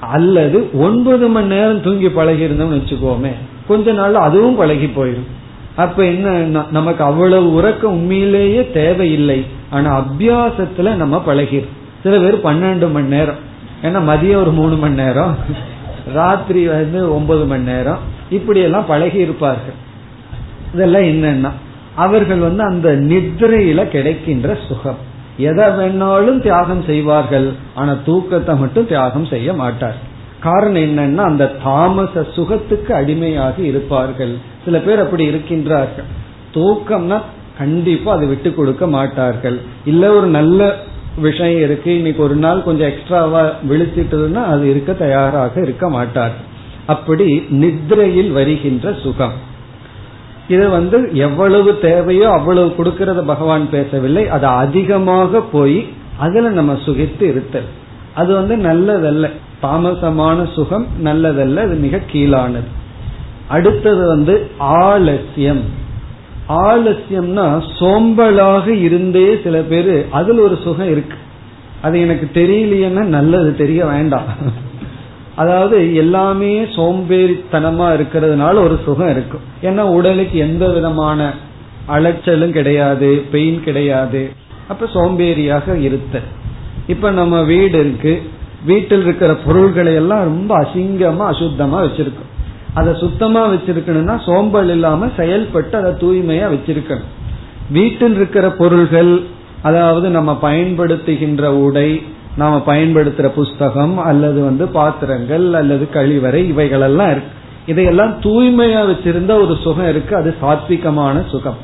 அல்லது ஒன்பது மணி நேரம் தூங்கி பழகி இருந்தோம்னு வச்சுக்கோமே கொஞ்ச நாள் அதுவும் பழகி போயிடும் அப்ப என்ன நமக்கு அவ்வளவு உறக்கம் உண்மையிலேயே தேவையில்லை. ஆனா அபியாசத்துல நம்ம பழகிடும் சில பேர் பன்னெண்டு மணி நேரம். ஏன்னா மதியம் ஒரு மூணு மணி நேரம். ராத்திரி வந்து ஒன்பது மணி நேரம். இப்படி எல்லாம் பழகி இருப்பார்கள். இதெல்லாம் என்னன்னா அவர்கள் வந்து அந்த நித்ரையில கிடைக்கின்ற சுகம். எதை வேணாலும் தியாகம் செய்வார்கள் ஆனா தூக்கத்தை மட்டும் தியாகம் செய்ய மாட்டார். காரணம் என்னன்னா அந்த தாமச சுகத்துக்கு அடிமையாக இருப்பார்கள். சில பேர் அப்படி இருக்கின்றார்கள். தூக்கம்னா கண்டிப்பா அதை விட்டு கொடுக்க மாட்டார்கள். இல்ல ஒரு நல்ல விஷயம் இருக்கு. இன்னைக்கு ஒரு நாள் கொஞ்சம் எக்ஸ்ட்ராவா விழிச்சிட்டதுன்னா அது இருக்க தயாராக இருக்க மாட்டார். அப்படி நித்ரையில் வருகின்ற சுகம். இது வந்து எவ்வளவு தேவையோ அவ்வளவு கொடுக்கறத பகவான் பேசவில்லை. அது அதிகமாக போய் அதுல நம்ம சுகித்து இருத்தல். அது வந்து நல்லதல்ல. தாமசமான சுகம் நல்லதல்ல. அது மிக கீழானது. அடுத்தது வந்து ஆலசியம் ஆலசியம்னா சோம்பலாக இருந்தே சில பேரு அதுல ஒரு சுகம் இருக்கு. அது எனக்கு தெரியலையேன்னா நல்லது தெரிய வேண்டாம். அதாவது எல்லாமே சோம்பேறித்தனமா இருக்கிறதுனால ஒரு சுகம் இருக்கும் ஏன்னா உடலுக்கு எந்த விதமான அலைச்சலும் கிடையாது பெயின் கிடையாது. அப்ப சோம்பேறியாக இருத்த இப்ப நம்ம வீடு இருக்கு. வீட்டில் இருக்கிற பொருள்களை எல்லாம் ரொம்ப அசிங்கமா அசுத்தமா வச்சிருக்கோம். அதை சுத்தமா வச்சிருக்கணும்னா சோம்பல் இல்லாம செயல்பட்டு அதை தூய்மையா வச்சிருக்கணும். வீட்டில் இருக்கிற பொருள்கள் அதாவது நம்ம பயன்படுத்துகின்ற உடை நாம பயன்படுத்துற புஸ்தகம் அல்லது வந்து பாத்திரங்கள் அல்லது கழிவறை இவைகளெல்லாம் இருக்கு. இதையெல்லாம் தூய்மையா வச்சிருந்த ஒரு சுகம் இருக்கு அது சாத்விகமான சுகம்.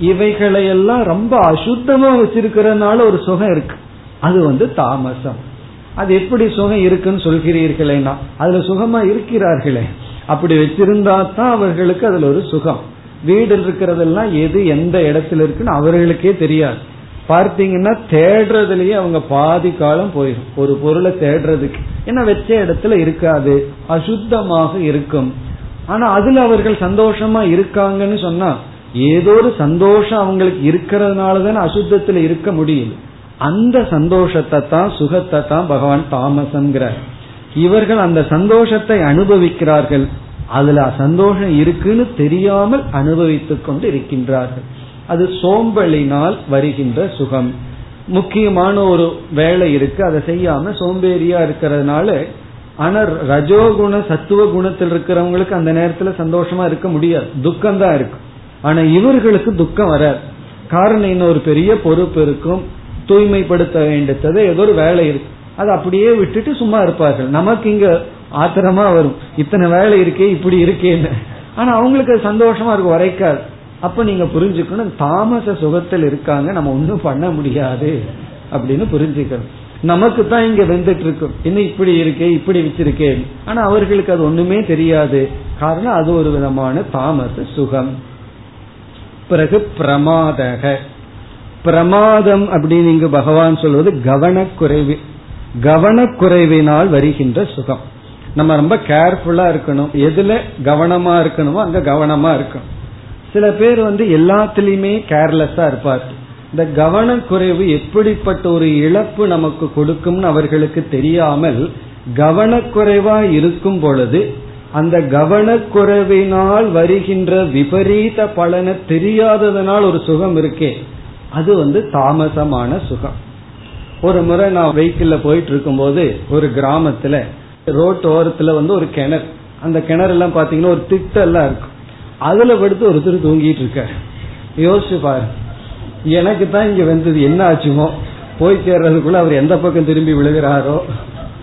இவைகளையெல்லாம் ரொம்ப அசுத்தமா வச்சிருக்கிறதுனால ஒரு சுகம் இருக்கு. அது வந்து தாமசம். அது எப்படி சுகம் இருக்குன்னு சொல்கிறீர்களேனா? அதுல சுகமா இருக்கிறார்களே. அப்படி வச்சிருந்தா தான் அவர்களுக்கு அதுல ஒரு சுகம். வீடு இருக்கிறதெல்லாம் எது எந்த இடத்துல இருக்குன்னு அவர்களுக்கே தெரியாது. பார்த்தீங்கன்னா தேடுறதுலயே அவங்க பாதி காலம் போயிடும். ஒரு பொருளை தேடுறதுக்கு. ஏன்னா வச்ச இடத்துல இருக்காது. அசுத்தமாக இருக்கும். ஆனா அதுல அவர்கள் சந்தோஷமா இருக்காங்கன்னு சொன்னா ஏதோ ஒரு சந்தோஷம் அவங்களுக்கு இருக்கிறதுனால தானே அசுத்தத்துல இருக்க முடியும் அந்த சந்தோஷத்தை தான் சுகத்தை தான் பகவான் தாமசங்கிறார் இவர்கள் அந்த சந்தோஷத்தை அனுபவிக்கிறார்கள். அதுல சந்தோஷம் இருக்குன்னு தெரியாமல் அனுபவித்துக் கொண்டு இருக்கின்றார்கள். அது சோம்பலினால் வருகின்ற சுகம். முக்கியமான ஒரு வேலை இருக்கு. அதை செய்யாம சோம்பேறியா இருக்கிறதுனால ஆனா ரஜோகுண சத்துவ குணத்தில் இருக்கிறவங்களுக்கு அந்த நேரத்துல சந்தோஷமா இருக்க முடியாது. துக்கம் தான் இருக்கும் ஆனா இவர்களுக்கு துக்கம் வராது. காரணம் இன்னொரு பெரிய பொறுப்பு இருக்கும். தூய்மைப்படுத்த வேண்டியது ஏதோ ஒரு வேலை இருக்கு. அது அப்படியே விட்டுட்டு சும்மா இருப்பார்கள். நமக்கு இங்க ஆத்திரமா வரும். இத்தனை வேலை இருக்கே இப்படி இருக்கேன்னு. ஆனா அவங்களுக்கு அது சந்தோஷமா இருக்கும் வரைக்காது அப்ப நீங்க புரிஞ்சுக்கணும் தாமச சுகத்தில் இருக்காங்க நம்ம ஒன்றும் பண்ண முடியாது அப்படின்னு புரிஞ்சுக்கணும். நமக்கு தான் இங்க வெந்துட்டு இருக்கும் இன்னும் இப்படி இருக்கே இப்படி வச்சிருக்கேன் ஆனா அவர்களுக்கு அது ஒண்ணுமே தெரியாது. காரணம் அது ஒரு விதமான தாமச சுகம். பிறகு பிரமாதக. பிரமாதம் அப்படின்னு இங்கு பகவான் சொல்வது கவனக்குறைவு. கவனக்குறைவினால் வருகின்ற சுகம். நம்ம ரொம்ப கேர்ஃபுல்லா இருக்கணும். எதுல கவனமா இருக்கணுமோ அங்க கவனமா இருக்கணும். சில பேர் வந்து எல்லாத்துலயுமே கேர்லெஸ்ஸா இருப்பார். இந்த கவனக்குறைவு எப்படிப்பட்ட ஒரு இழப்பு நமக்கு கொடுக்கும்னு அவர்களுக்கு தெரியாமல் கவனக்குறைவா இருக்கும் பொழுது அந்த கவனக்குறைவினால் வருகின்ற விபரீத பலனை தெரியாததனால் ஒரு சுகம் இருக்கே. அது வந்து தாமசமான சுகம். ஒரு முறை நான் வெஹிக்கிள்ல போயிட்டு இருக்கும்போது ஒரு கிராமத்துல ரோட் ஓரத்துல வந்து ஒரு கிணறு. அந்த கிணறு எல்லாம் பாத்தீங்கன்னா ஒரு திட்டெல்லாம் இருக்கும். அதுல படுத்து ஒருத்தர் தூங்கிட்டு இருக்க யோசிச்சு பாரு. எனக்கு தான் இங்க வந்தது. என்ன ஆச்சுமோ? போய் சேர்றதுக்குள்ள அவர் எந்த பக்கம் திரும்பி விழுகிறாரோ?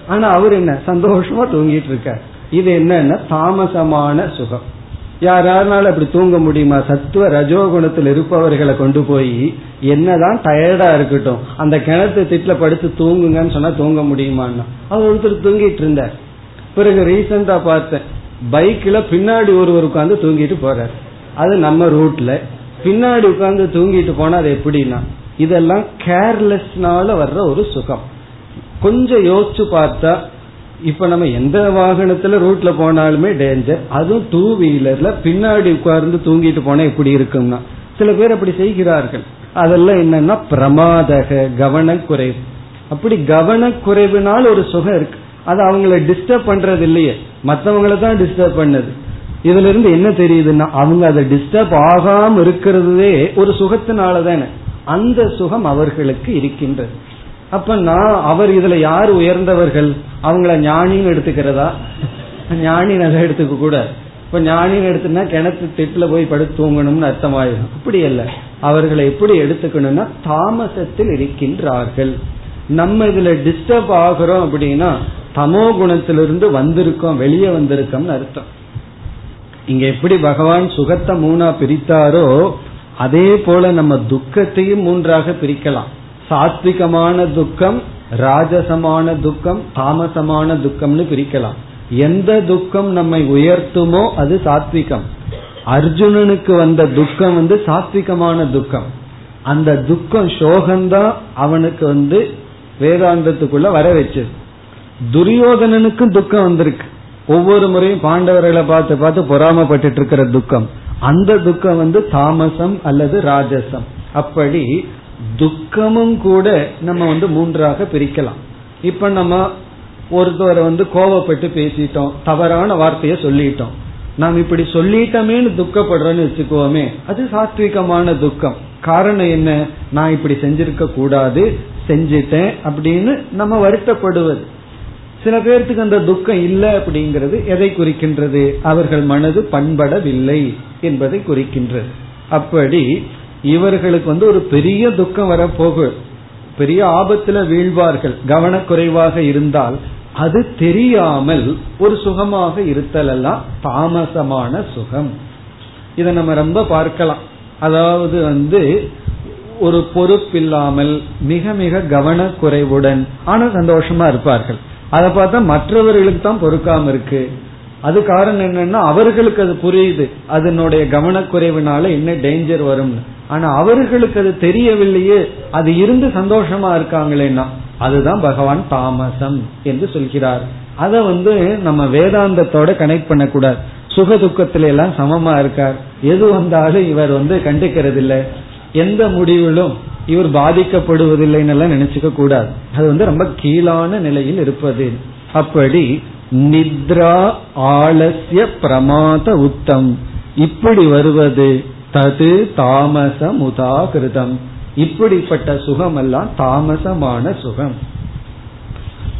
ஆனா அவர் என்ன? சந்தோஷமா தூங்கிட்டு இருக்கார் இது என்னன்னா தாமசமான சுகம். யாரால அப்படி தூங்க முடியுமா? சத்துவ ரஜோகுணத்தில் இருப்பவர்களை கொண்டு போய் என்னதான் டயர்டா இருக்கட்டும் அந்த கிணத்து திட்டுல படுத்து தூங்குங்கன்னு சொன்னா தூங்க முடியுமான்னா. அவர் ஒருத்தர் தூங்கிட்டு இருந்தார். பிறகு ரீசெண்டா பார்த்தேன். பைக்ல பின்னாடி ஒருவர் உட்காந்து தூங்கிட்டு போறார். அது நம்ம ரூட்ல பின்னாடி உட்காந்து தூங்கிட்டு போனா அது எப்படின்னா இதெல்லாம் கேர்லெஸ்னால வர்ற ஒரு சுகம். கொஞ்சம் யோசிச்சு பார்த்தா இப்ப நம்ம எந்த வாகனத்துல ரூட்ல போனாலுமே டேஞ்சர் அதுவும் டூ வீலர்ல பின்னாடி உட்கார்ந்து தூங்கிட்டு போனா எப்படி இருக்கும்னா சில பேர் அப்படி செய்கிறார்கள். அதெல்லாம் என்னன்னா பிரமாதக கவனக்குறைவு. அப்படி கவனக்குறைவுனால் ஒரு சுகம் இருக்கு. அது அவங்கள டிஸ்டர்ப் பண்றது இல்லையே. மற்றவங்கள தான் டிஸ்டர்ப் பண்ணது. இதுல இருந்து என்ன தெரியுதுன்னா அவங்க அதை டிஸ்டர்ப் ஆகாம இருக்கிறதே ஒரு சுகத்தினால தானே அந்த சுகம் அவர்களுக்கு இருக்கின்றது. அப்ப நான் அவர் இதுல யார் உயர்ந்தவர்கள்? அவங்கள ஞானின்னு எடுத்துக்கிறதா? ஞானி அதை எடுத்துக்க கூட. இப்ப ஞானின்னு எடுத்துனா கிணத்து திட்டுல போய் படுத்து தூங்கணும்னு அர்த்தமாயிடும் அப்படி அல்ல. அவர்களை எப்படி எடுத்துக்கணும்னா தாமசத்தில் இருக்கின்றார்கள். நம்ம இதுல டிஸ்டர்ப் ஆகிறோம் அப்படின்னா தமோ குணத்திலிருந்து வந்திருக்கோம் வெளியே வந்திருக்கோம்னு அர்த்தம். இங்க எப்படி பகவான் சுகத்தை மூணா பிரித்தாரோ அதே போல நம்ம துக்கத்தையும் மூன்றாக பிரிக்கலாம். சாத்விகமான துக்கம் ராஜசமான துக்கம் தாமசமான துக்கம்னு பிரிக்கலாம். எந்த துக்கம் நம்மை உயர்த்துமோ அது சாத்விகம். அர்ஜுனனுக்கு வந்த துக்கம் வந்து சாத்விகமான துக்கம். அந்த துக்கம் சோகம்தான் அவனுக்கு வந்து வேதாந்தத்துக்குள்ள வர வச்சது. துரியோதனனுக்கும் துக்கம் வந்திருக்கு. ஒவ்வொரு முறையும் பாண்டவர்களை பார்த்து பார்த்து பொறாமப்பட்டு இருக்கிற துக்கம். அந்த துக்கம் வந்து தாமசம் அல்லது ராஜசம். அப்படி துக்கமும் கூட நம்ம வந்து மூன்றாக பிரிக்கலாம். இப்ப நம்ம ஒருத்தரை வந்து கோவப்பட்டு பேசிட்டோம் தவறான வார்த்தைய சொல்லிட்டோம். நாம் இப்படி சொல்லிட்டோமேனு துக்கப்படுறோன்னு வச்சுக்கோமே அது சாத்விகமான துக்கம். காரணம் என்ன? நான் இப்படி செஞ்சிருக்க கூடாது செஞ்சிட்டேன் அப்படின்னு நம்ம வருத்தப்படுவது. சில பேர்த்துக்கு அந்த துக்கம் இல்லை அப்படிங்கிறது எதை குறிக்கின்றது? அவர்கள் மனது பண்படவில்லை என்பதை குறிக்கின்றது. அப்படி இவர்களுக்கு வந்து ஒரு பெரிய துக்கம் வரப்போகு. பெரிய ஆபத்துல வீழ்வார்கள். கவனக்குறைவாக இருந்தால் அது தெரியாமல் ஒரு சுகமாக இருத்தல் எல்லாம் தாமசமான சுகம். இதை நம்ம ரொம்ப பார்க்கலாம். அதாவது வந்து ஒரு பொறுப்பில்லாமல் மிக மிக கவனக்குறைவுடன் ஆனா சந்தோஷமா இருப்பார்கள். அதை பார்த்தா மற்றவர்களுக்கு தான் பொறுக்காம இருக்கு. அது காரணம் என்னன்னா அவர்களுக்கு அது புரியுது. அதனுடைய கவனக்குறைவுனால என்ன டேஞ்சர் வரும்னு. ஆனா அவர்களுக்கு அது தெரியவில்லையே அது இருந்து சந்தோஷமா இருக்காங்களேன்னா அதுதான் பகவான் தாமசம் என்று சொல்கிறார். அத வந்து நம்ம வேதாந்தத்தோட கனெக்ட் பண்ணக்கூடாது. சுக துக்கத்தில எல்லாம் சமமா இருக்கார். எது வந்தாலும் இவர் வந்து கண்டுக்கிறது இல்லை எந்த முடிவிலும் இவர் பாதிக்கப்படுவதில்லைன்னு எல்லாம் நினைச்சுக்க கூடாது. அது வந்து ரொம்ப கீழான நிலையில் இருப்பது. அப்படி நித்ரா ஆலசிய பிரமாத உத்தம். இப்படி வருவது தது தாமசம் உதாகிருதம் இப்படிப்பட்ட சுகம் எல்லாம் தாமசமான சுகம்.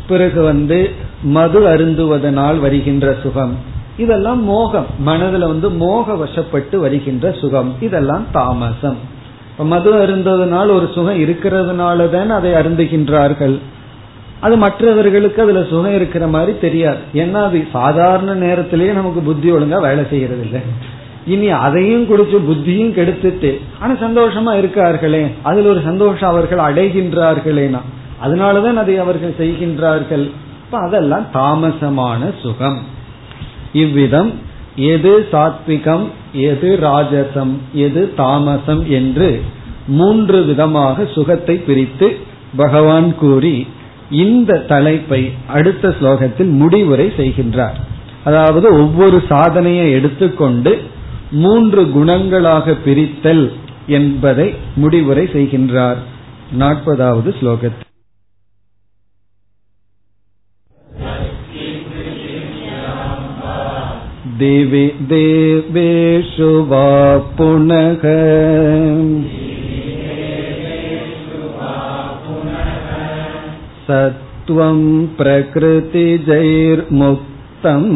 பிறகு வந்து மது அருந்துவதனால் வருகின்ற சுகம். இதெல்லாம் மோகம். மனதுல வந்து மோக வசப்பட்டு வருகின்ற சுகம். இதெல்லாம் தாமசம். மது அருந்ததுனால் ஒரு சுகம் இருக்கிறதுனால தான் அதை அருந்துகின்றார்கள். அது மற்றவர்களுக்கு அதுல சுகம் இருக்கிற மாதிரி தெரியாது. ஏன்னா அது சாதாரண நேரத்திலேயே நமக்கு புத்தி ஒழுங்கா வேலை செய்யறது இல்லை இனி அதையும் குடிச்சு புத்தியும் கெடுத்துட்டு ஆனா சந்தோஷமா இருக்கார்களே அதுல ஒரு சந்தோஷம் அவர்கள் அடைகின்றார்களேனா? அதனாலதான் அதை அவர்கள் செய்கின்றார்கள். அதெல்லாம் தாமசமான சுகம். இவ்விதம் எது சாத்விகம் எது ராஜசம் எது தாமசம் என்று மூன்று விதமாக சுகத்தை பிரித்து பகவான் கூறி இந்த தலைப்பை அடுத்த ஸ்லோகத்தில் முடிவுரை செய்கின்றார் அதாவது ஒவ்வொரு சாதனையை எடுத்துக்கொண்டு மூன்று குணங்களாக பிரித்தல் என்பதை முடிவுரை செய்கின்றார் நாற்பதாவது ஸ்லோகத்தில் दिवि देवेषु वा पुनः सत्त्वं प्रकृतिजैर्मुक्तम्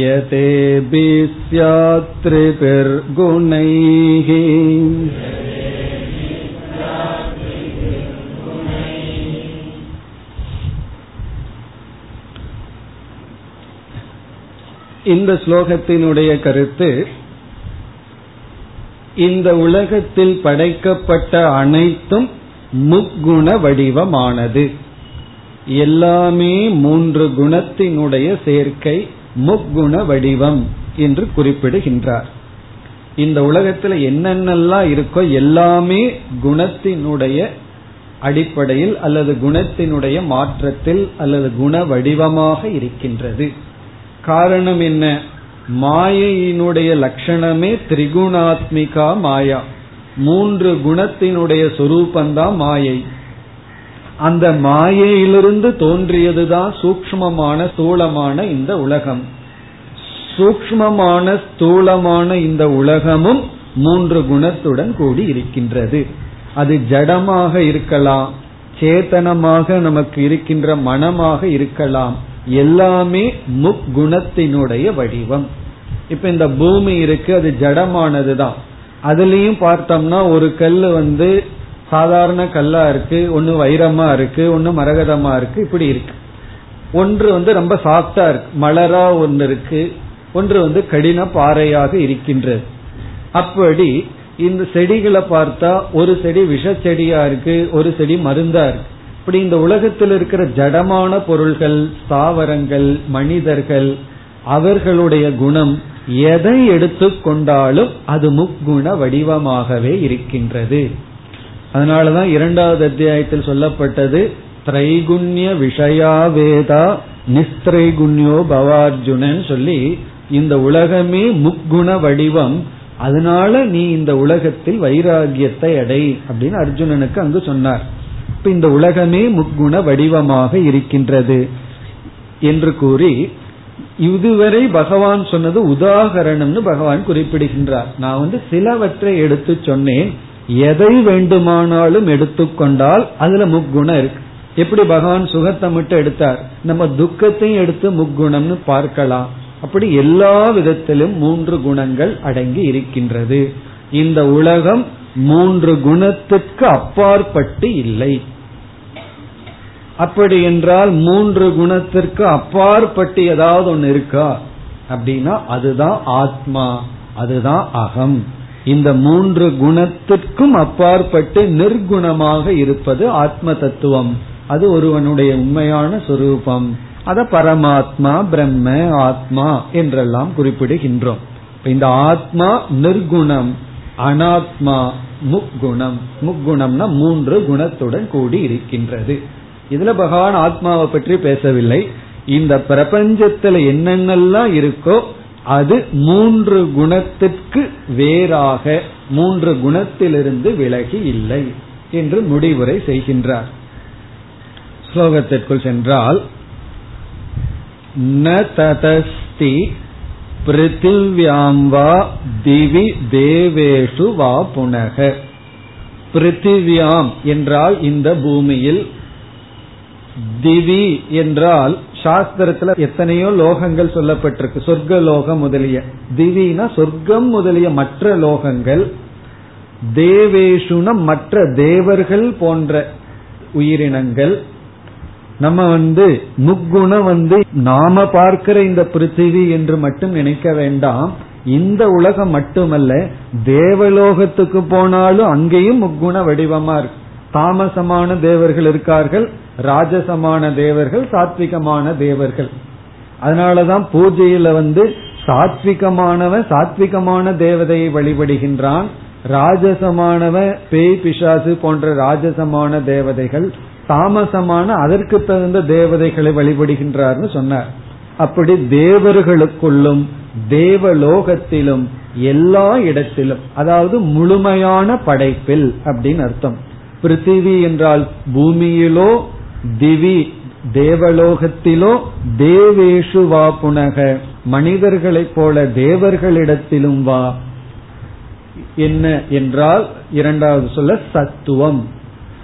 यतेभिः स्यात् त्रिभिर्गुणैः இந்த ஸ்லோகத்தினுடைய கருத்து இந்த உலகத்தில் படைக்கப்பட்ட அனைத்தும் முக்குண வடிவமானது. எல்லாமே மூன்று குணத்தினுடைய சேர்க்கை முக்குண வடிவம் என்று குறிப்பிடுகின்றார். இந்த உலகத்தில் என்னென்னலாம் இருக்கோ எல்லாமே குணத்தினுடைய அடிப்படையில் அல்லது குணத்தினுடைய மாற்றத்தில் அல்லது குண வடிவமாக இருக்கின்றது. காரணம் என்ன? மாயையினுடைய லட்சணமே திரிகுணாத்மிகா மாயா. மூன்று குணத்தினுடைய சொரூபந்தான் மாயை. அந்த மாயையிலிருந்து தோன்றியதுதான் சூக்மமான ஸ்தூலமான இந்த உலகம். சூக்மமான ஸ்தூலமான இந்த உலகமும் மூன்று குணத்துடன் கூடி இருக்கின்றது. அது ஜடமாக இருக்கலாம் சேத்தனமாக நமக்கு இருக்கின்ற மனமாக இருக்கலாம். எல்லாமே முக்குணத்தினுடைய வடிவம். இப்ப இந்த பூமி இருக்கு அது ஜடமானது தான் அதுலயும் பார்த்தோம்னா ஒரு கல் வந்து சாதாரண கல்லா இருக்கு ஒன்னு வைரமா இருக்கு ஒன்னு மரகதமா இருக்கு இப்படி இருக்கு. ஒன்று வந்து ரொம்ப சாஃப்டா இருக்கு மலரா ஒன்று இருக்கு ஒன்று வந்து கடின பாறையாக இருக்கின்றது. அப்படி இந்த செடிகளை பார்த்தா ஒரு செடி விஷ செடியா இருக்கு ஒரு செடி மருந்தா இருக்கு. இப்படி இந்த உலகத்தில் இருக்கிற ஜடமான பொருள்கள் ஸ்தாவரங்கள் மனிதர்கள் அவர்களுடைய குணம் எதை எடுத்துக்கொண்டாலும் அது முக்குண வடிவமாகவே இருக்கின்றது. அதனாலதான் இரண்டாவது அத்தியாயத்தில் சொல்லப்பட்டது திரைகுண்ய விஷயா வேதா நிஸ்திரைகுண்யோ பவார்ஜுனன் சொல்லி இந்த உலகமே முக்குண வடிவம் அதனால நீ இந்த உலகத்தில் வைராகியத்தை அடை அப்படின்னு அர்ஜுனனுக்கு அங்கு சொன்னார். இப்ப இந்த உலகமே முக்குண வடிவமாக இருக்கின்றது என்று கூறி இதுவரை பகவான் சொன்னது உதாகரணம்னு பகவான் குறிப்பிடுகின்றார். நான் வந்து சிலவற்றை எடுத்து சொன்னேன். எதை வேண்டுமானாலும் எடுத்துக்கொண்டால் அதுல முக்குணம் இருக்கு. எப்படி பகவான் சுகத்தை மட்டும் எடுத்தார்? நம்ம துக்கத்தையும் எடுத்து முக்குணம்னு பார்க்கலாம். அப்படி எல்லா விதத்திலும் மூன்று குணங்கள் அடங்கி இருக்கின்றது. இந்த உலகம் மூன்று குணத்திற்கு அப்பாற்பட்டு இல்லை. அப்படி என்றால் மூன்று குணத்திற்கு அப்பாற்பட்டு ஏதாவது ஒன்று இருக்கா? அப்படின்னா அதுதான் ஆத்மா அதுதான் அகம். இந்த மூன்று குணத்திற்கும் அப்பாற்பட்டு நிர்குணமாக இருப்பது ஆத்ம தத்துவம். அது ஒருவனுடைய உண்மையான சொரூபம். அத பரமாத்மா பிரம்ம ஆத்மா என்றெல்லாம் குறிப்பிடுகின்றோம். இந்த ஆத்மா நிர்குணம் அனாத்மா முக்குணம். முக்குணம்னா மூன்று குணத்துடன் கூடி இருக்கின்றது. இதுல பகவான் ஆத்மாவை பற்றி பேசவில்லை. இந்த பிரபஞ்சத்துல என்னென்னலாம் இருக்கோ அது மூன்று குணத்திற்கு வேறாக மூன்று குணத்திலிருந்து விலகி இல்லை என்று முடிவுரை செய்கின்றார். ஸ்லோகத்திற்குள் சென்றால் ந ததஸ்தி பிருத்திவியாம் வா திவி தேவேஷு வா புனக. பிருத்திவியாம் என்றால் இந்த பூமியில் திவி என்றால் சாஸ்திரத்துல எத்தனையோ லோகங்கள் சொல்லப்பட்டிருக்கு. சொர்க்க லோகம் முதலிய. திவினா சொர்க்கம் முதலிய மற்ற லோகங்கள். தேவேஷுன மற்ற தேவர்கள் போன்ற உயிரினங்கள். நம்ம வந்து முக்குணம் வந்து நாம பார்க்கிற இந்த பிருத்திவி என்று மட்டும் நினைக்க வேண்டாம். இந்த உலகம் மட்டுமல்ல தேவலோகத்துக்கு போனாலும் அங்கேயும் முக்குண வடிவமா இருக்கு. தாமசமான தேவர்கள் இருக்கார்கள் ராஜசமான தேவர்கள் சாத்விகமான தேவர்கள். அதனாலதான் பூஜையில வந்து சாத்விகமானவன் சாத்விகமான தேவதையை வழிபடுகின்றான். ராஜசமானவன் பேய் பிசாசு போன்ற ராஜசமான தேவதைகள் தாமசமான அதற்கு தகுந்த தேவதைகளை வழிபடுகின்றார்னு சொன்னார். அப்படி தேவர்களுக்குள்ளும் தேவலோகத்திலும் எல்லா இடத்திலும் அதாவது முழுமையான படைப்பில் அப்படின்னு அர்த்தம். பிருத்திவி என்றால் பூமியிலோ திவி தேவலோகத்திலோ தேவேஷு வா புனக. மனிதர்களைப் போல தேவர்களிடத்திலும் வா. என்ன என்றால் இரண்டாவது சொல்ல சத்துவம்.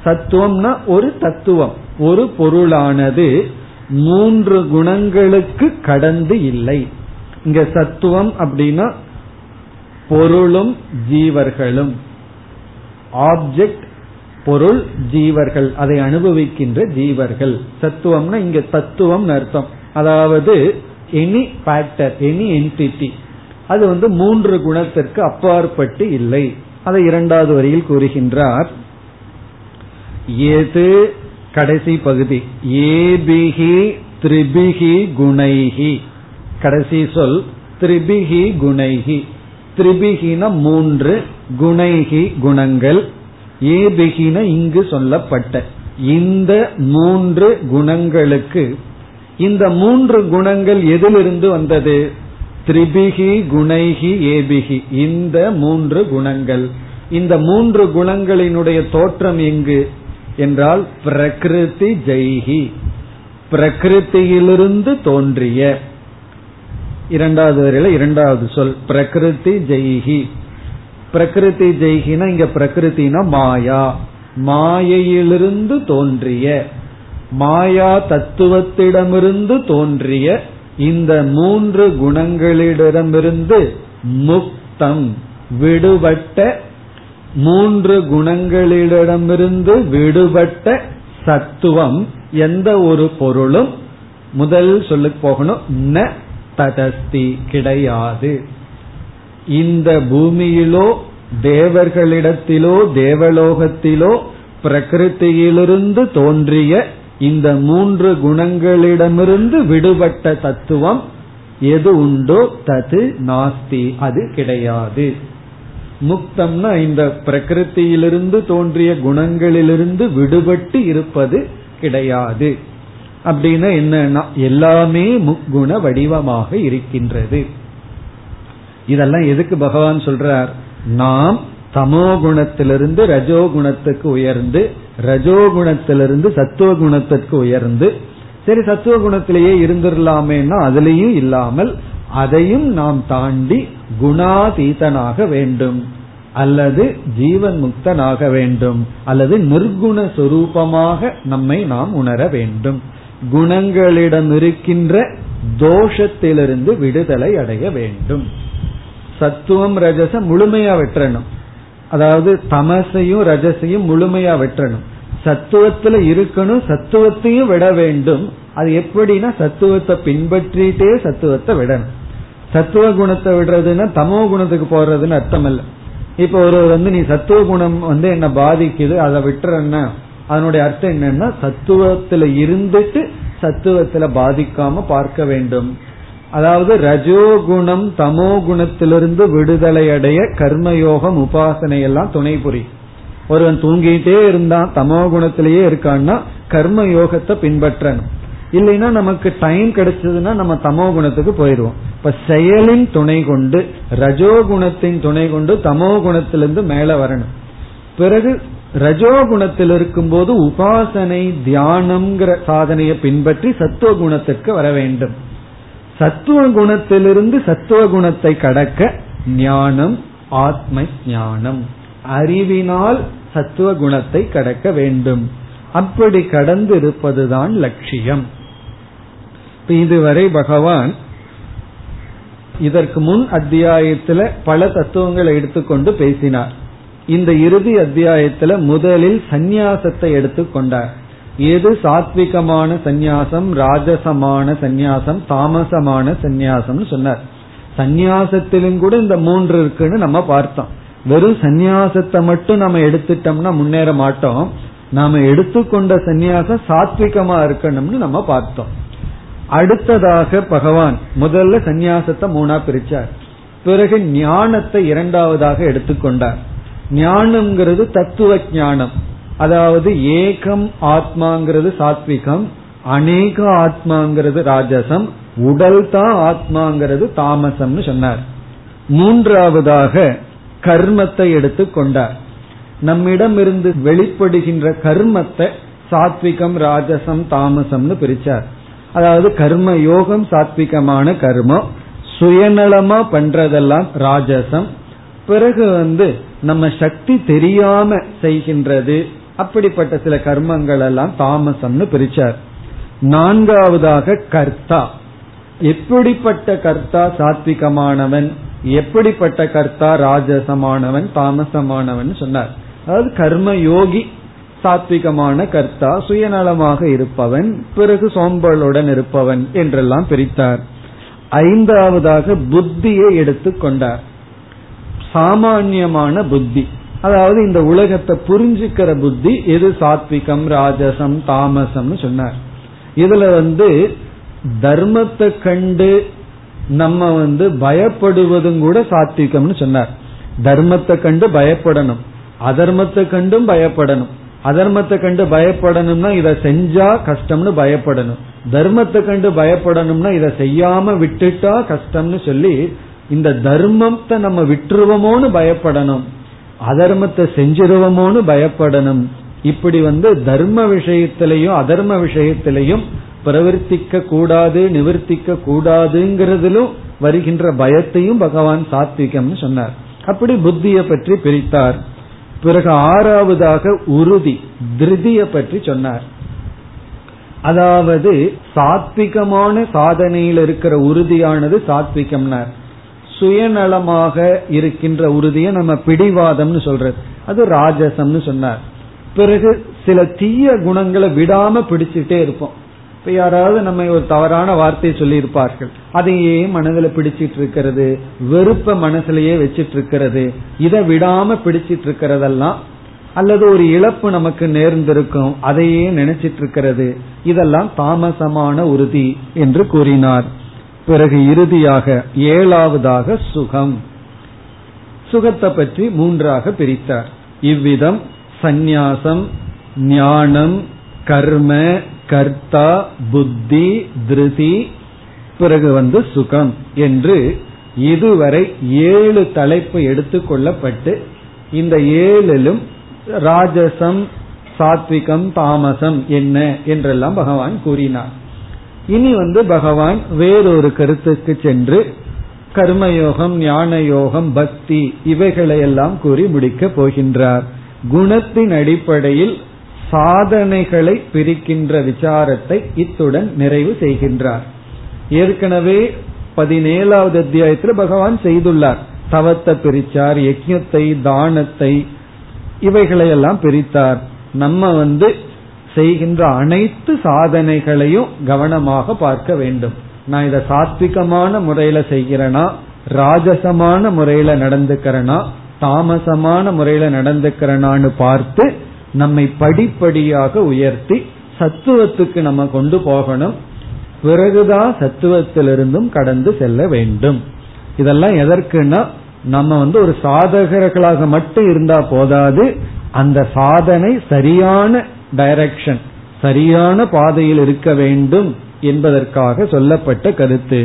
சத்துவம்னா ஒரு தத்துவம். ஒரு பொருளானது மூன்று குணங்களுக்கு கடந்து இல்லை. இங்க சத்துவம் அப்படின்னா பொருளும் ஜீவர்களும். ஆப்ஜெக்ட் பொருள் ஜீவர்கள் அதை அனுபவிக்கின்ற ஜீவர்கள். தத்துவம்னா இங்க தத்துவம் அர்த்தம். அதாவது எனி ஃபேக்டர் எனி என்டிட்டி அது வந்து மூன்று குணத்திற்கு அப்பாற்பட்டு இல்லை. அதை இரண்டாவது வரியில் கூறுகின்றார். எது கடைசி பகுதி. ஏபிகி திரிபிகி குணைகி கடைசி சொல் திரிபிகி குணைகி திரிபிகின மூன்று குணைகி குணங்கள். ஏபிகின இங்கு சொல்லப்பட்ட இந்த மூன்று குணங்களுக்கு இந்த மூன்று குணங்கள் எதிலிருந்து வந்தது? திரிபிகி குணைகி ஏபிகி இந்த மூன்று குணங்கள். இந்த மூன்று குணங்களினுடைய தோற்றம் எங்கு? என்றால் பிரகிருதி ஜெய்கி பிரகிருத்தியிலிருந்து தோன்றிய. இரண்டாவது வரையில இரண்டாவது சொல். பிரகிருதி ஜெய்கி பிரகிருதி ஜெய்கினா இங்க பிரகிருத்தினா மாயா. மாயையிலிருந்து தோன்றிய மாயா தத்துவத்திடமிருந்து தோன்றிய இந்த மூன்று குணங்களிடமிருந்து முக்தம் விடுபட்ட மூன்று குணங்களிடமிருந்து விடுபட்ட சத்துவம் எந்த ஒரு பொருளும் முதல் சொல்லு போகணும் ந ததஸ்தி கிடையாது. இந்த பூமியிலோ தேவர்களிடத்திலோ தேவலோகத்திலோ பிரகிருத்தியிலிருந்து தோன்றிய இந்த மூன்று குணங்களிடமிருந்து விடுபட்ட தத்துவம் எது உண்டோ தது நாஸ்தி அது கிடையாது. முக்தம்னா இந்த பிரகிருத்தியிலிருந்து தோன்றிய குணங்களிலிருந்து விடுபட்டு இருப்பது கிடையாது. அப்படின்னா என்னன்னா எல்லாமே முக்குண வடிவமாக இருக்கின்றது. இதெல்லாம் எதுக்கு பகவான் சொல்றார்? நாம் தமோ குணத்திலிருந்து ரஜோ குணத்துக்கு உயர்ந்து ரஜோ குணத்திலிருந்து சத்துவ குணத்திற்கு உயர்ந்து சரி சத்துவ குணத்திலேயே இருந்துடலாமேன்னா அதுலேயும் இல்லாமல் அதையும் நாம் தாண்டி குணாதீதனாக வேண்டும். அல்லது ஜீவன் முக்தனாக வேண்டும். அல்லது நிர்குண சொரூபமாக நம்மை நாம் உணர வேண்டும். குணங்களிடம் இருக்கின்ற தோஷத்திலிருந்து விடுதலை அடைய வேண்டும். சத்துவம் ரஜச முழுமையா வெற்றணும் அதாவது தமசையும் ரஜசையும் முழுமையா வெற்றணும் சத்துவத்துல இருக்கணும் சத்துவத்தையும் விட வேண்டும். அது எப்படின்னா சத்துவத்தை பின்பற்றிட்டே சத்துவத்தை விடணும். சத்துவ குணத்தை விடுறதுன்னா தமோ குணத்துக்கு போறதுன்னு அர்த்தம் இல்ல இப்ப ஒரு வந்து நீ சத்துவ குணம் வந்து என்ன பாதிக்குது அதை விட்டுறன்னா அதனுடைய அர்த்தம் என்னன்னா சத்துவத்துல இருந்துட்டு சத்துவத்துல பாதிக்காம பார்க்க வேண்டும். அதாவது ரஜோகுணம் தமோ குணத்திலிருந்து விடுதலை அடைய கர்மயோகம் உபாசனை எல்லாம் துணை புரி ஒருவன் தூங்கிட்டே இருந்தான் தமோ குணத்திலேயே இருக்கான்னா கர்ம யோகத்தை பின்பற்றணும். இல்லைன்னா நமக்கு டைம் கிடைச்சதுன்னா நம்ம தமோ குணத்துக்கு போயிடுவோம். இப்ப செயலின் துணை கொண்டு ரஜோகுணத்தின் துணை கொண்டு தமோ குணத்திலிருந்து மேல வரணும். பிறகு ரஜோகுணத்தில் இருக்கும்போது உபாசனை தியானம்ங்கிற சாதனையை பின்பற்றி சத்துவ குணத்திற்கு வர வேண்டும். சத்துவ குணத்திலிருந்து சத்துவ குணத்தை கடக்க ஞானம் ஆத்ம ஞானம். அறிவினால் சத்துவ குணத்தை கடக்க வேண்டும். அப்படி கடந்து இருப்பதுதான் லட்சியம் இதுவரை பகவான் இதற்கு முன் அத்தியாயத்துல பல தத்துவங்களை எடுத்துக்கொண்டு பேசினார். இந்த இறுதி அத்தியாயத்துல முதலில் சந்நியாசத்தை எடுத்துக்கொண்டார். எது சாத்விகமான சந்நியாசம் ராஜசமான சந்நியாசம் தாமசமான சந்நியாசம்னு சொன்னார். சந்நியாசத்திலும் கூட இந்த மூன்று இருக்குன்னு நம்ம பார்த்தோம். வெறும் சந்நியாசத்தை மட்டும் நம்ம எடுத்துட்டோம்னா முன்னேற மாட்டோம். நாம எடுத்துக்கொண்ட சந்நியாசம் சாத்விகமா இருக்கணும்னு நம்ம பார்த்தோம். அடுத்ததாக பகவான் முதல்ல சந்நியாசத்தை மூணா பிரிச்சார். பிறகு ஞானத்தை இரண்டாவதாக எடுத்துக்கொண்டார். ஞானம்ங்கிறது தத்துவ ஞானம். அதாவது ஏகம் ஆத்மாங்கிறது சாத்விகம் அநேக ஆத்மாங்கிறது ராஜசம் உடல் தான் ஆத்மாங்கிறது தாமசம்னு சொன்னார். மூன்றாவதாக கர்மத்தை எடுத்துக்கொண்டார் நம்மிடம் இருந்து வெளிப்படுகின்ற கர்மத்தை சாத்விகம் ராஜசம் தாமசம்னு பிரிச்சார். அதாவது கர்ம யோகம் சாத்விகமான கர்மம் சுயநலமா பண்றதெல்லாம் ராஜசம். பிறகு வந்து நம்ம சக்தி தெரியாம செய்கின்றது அப்படிப்பட்ட சில கர்மங்கள் எல்லாம் தாமசம்னு பிரிச்சார். நான்காவதாக கர்த்தா. எப்படிப்பட்ட கர்த்தா சாத்விகமானவன்? எப்படிப்பட்ட கர்த்தா ராஜசமானவன்? தாமசமானவன் சொன்னார். அதாவது கர்ம யோகி சாத்விகமான கர்த்தா சுயநலமாக இருப்பவன் பிறகு சோம்பலுடன் இருப்பவன் என்றெல்லாம் பிரித்தார். ஐந்தாவதாக புத்தியை எடுத்துக்கொண்டார் சாமான்யமான புத்தி. அதாவது இந்த உலகத்தை புரிஞ்சுக்கிற புத்தி எது சாத்விகம் ராஜசம் தாமசம்னு சொன்னார். இதுல வந்து தர்மத்தை கண்டு நம்ம வந்து பயப்படுவதும் கூட சாத்விகம்னு சொன்னார். தர்மத்தை கண்டு பயப்படணும். அதர்மத்தை கண்டும் பயப்படணும். அதர்மத்தை கண்டு பயப்படணும்னா இதை செஞ்சா கஷ்டம்னு பயப்படணும். தர்மத்தை கண்டு பயப்படணும்னா இதை செய்யாம விட்டுட்டா கஷ்டம்னு சொல்லி இந்த தர்மத்தை நம்ம விட்டுருவோமோன்னு பயப்படணும். அதர்மத்தை செஞ்சிருவோமோன்னு பயப்படணும். இப்படி வந்து தர்ம விஷயத்திலையும் அதர்ம விஷயத்திலையும் பிரவர்த்திக்க கூடாது நிவர்த்திக்க கூடாதுங்கிறதிலும் வருகின்ற பயத்தையும் பகவான் சாத்விகம்னு சொன்னார். அப்படி புத்தியை பற்றி பிரித்தார். பிறகு ஆறாவதாக உறுதி திருதிய பற்றி சொன்னார். அதாவது சாத்விகமான சாதனையில் இருக்கிற உறுதியானது சாத்விகம்னார். சுயநலமாக இருக்கின்ற உறுதியை நம்ம பிடிவாதம்னு சொல்றது. அது ராஜசம்னு சொன்னார். பிறகு சில தீய குணங்களை விடாம பிடிச்சிட்டே இருப்போம். இப்ப யாராவது நம்ம ஒரு தவறான வார்த்தையை சொல்லி இருப்பார்கள் அதையே மனதில் பிடிச்சிட்டு இருக்கிறது வெறுப்ப மனசுலயே வச்சிட்டு இருக்கிறது இதை விடாம பிடிச்சிட்டு இருக்கிறதெல்லாம் அல்லது ஒரு இழப்பு நமக்கு நேர்ந்திருக்கும் அதையே நினைச்சிட்டு இருக்கிறது இதெல்லாம் தாமசமான உறுதி என்று கூறினார். பிறகு இறுதியாக ஏழாவதாக சுகம். சுகத்தை பற்றி மூன்றாக பிரித்தார். இவ்விதம் சந்நியாசம் ஞானம் கர்ம கர்த்தா புத்தி திருதி பிறகு வந்து சுகம் என்று இதுவரை ஏழு தலைப்பு எடுத்துக்கொள்ளப்பட்டு இந்த ஏழிலும் ராஜசம் சாத்விகம் தாமசம் என்ன என்றெல்லாம் பகவான் கூறினார். இனி வந்து பகவான் வேறொரு கருத்துக்கு சென்று கர்மயோகம் ஞான யோகம் பக்தி இவைகளையெல்லாம் கூறி முடிக்கப் போகின்றார். குணத்தின் அடிப்படையில் சாதனைகளை பிரிக்கின்ற விசாரத்தை இத்துடன் நிறைவு செய்கின்றார். ஏற்கனவே பதினேழாவது அத்தியாயத்தில் பகவான் செய்துள்ளார். தவத்தை பிரிச்சார் யஜ்யத்தை தானத்தை இவைகளையெல்லாம் பிரித்தார். நம்ம வந்து செய்கின்ற அனைத்து சாதனைகளையும் கவனமாக பார்க்க வேண்டும். நான் இதை சாத்விகமான முறையில செய்கிறேனா? ராஜசமான முறையில நடந்துக்கிறேனா? தாமசமான முறையில நடந்துக்கிறனான்னு பார்த்து நம்மை படிப்படியாக உயர்த்தி சத்துவத்துக்கு நம்ம கொண்டு போகணும். பிறகுதான் சத்துவத்திலிருந்தும் கடந்து செல்ல வேண்டும். இதெல்லாம் எதற்குன்னா நம்ம வந்து ஒரு சாதகர்களாக மட்டும் இருந்தா போதாது. அந்த சாதனை சரியான டைரக்ஷன் சரியான பாதையில் இருக்க வேண்டும் என்பதற்காக சொல்லப்பட்ட கருத்து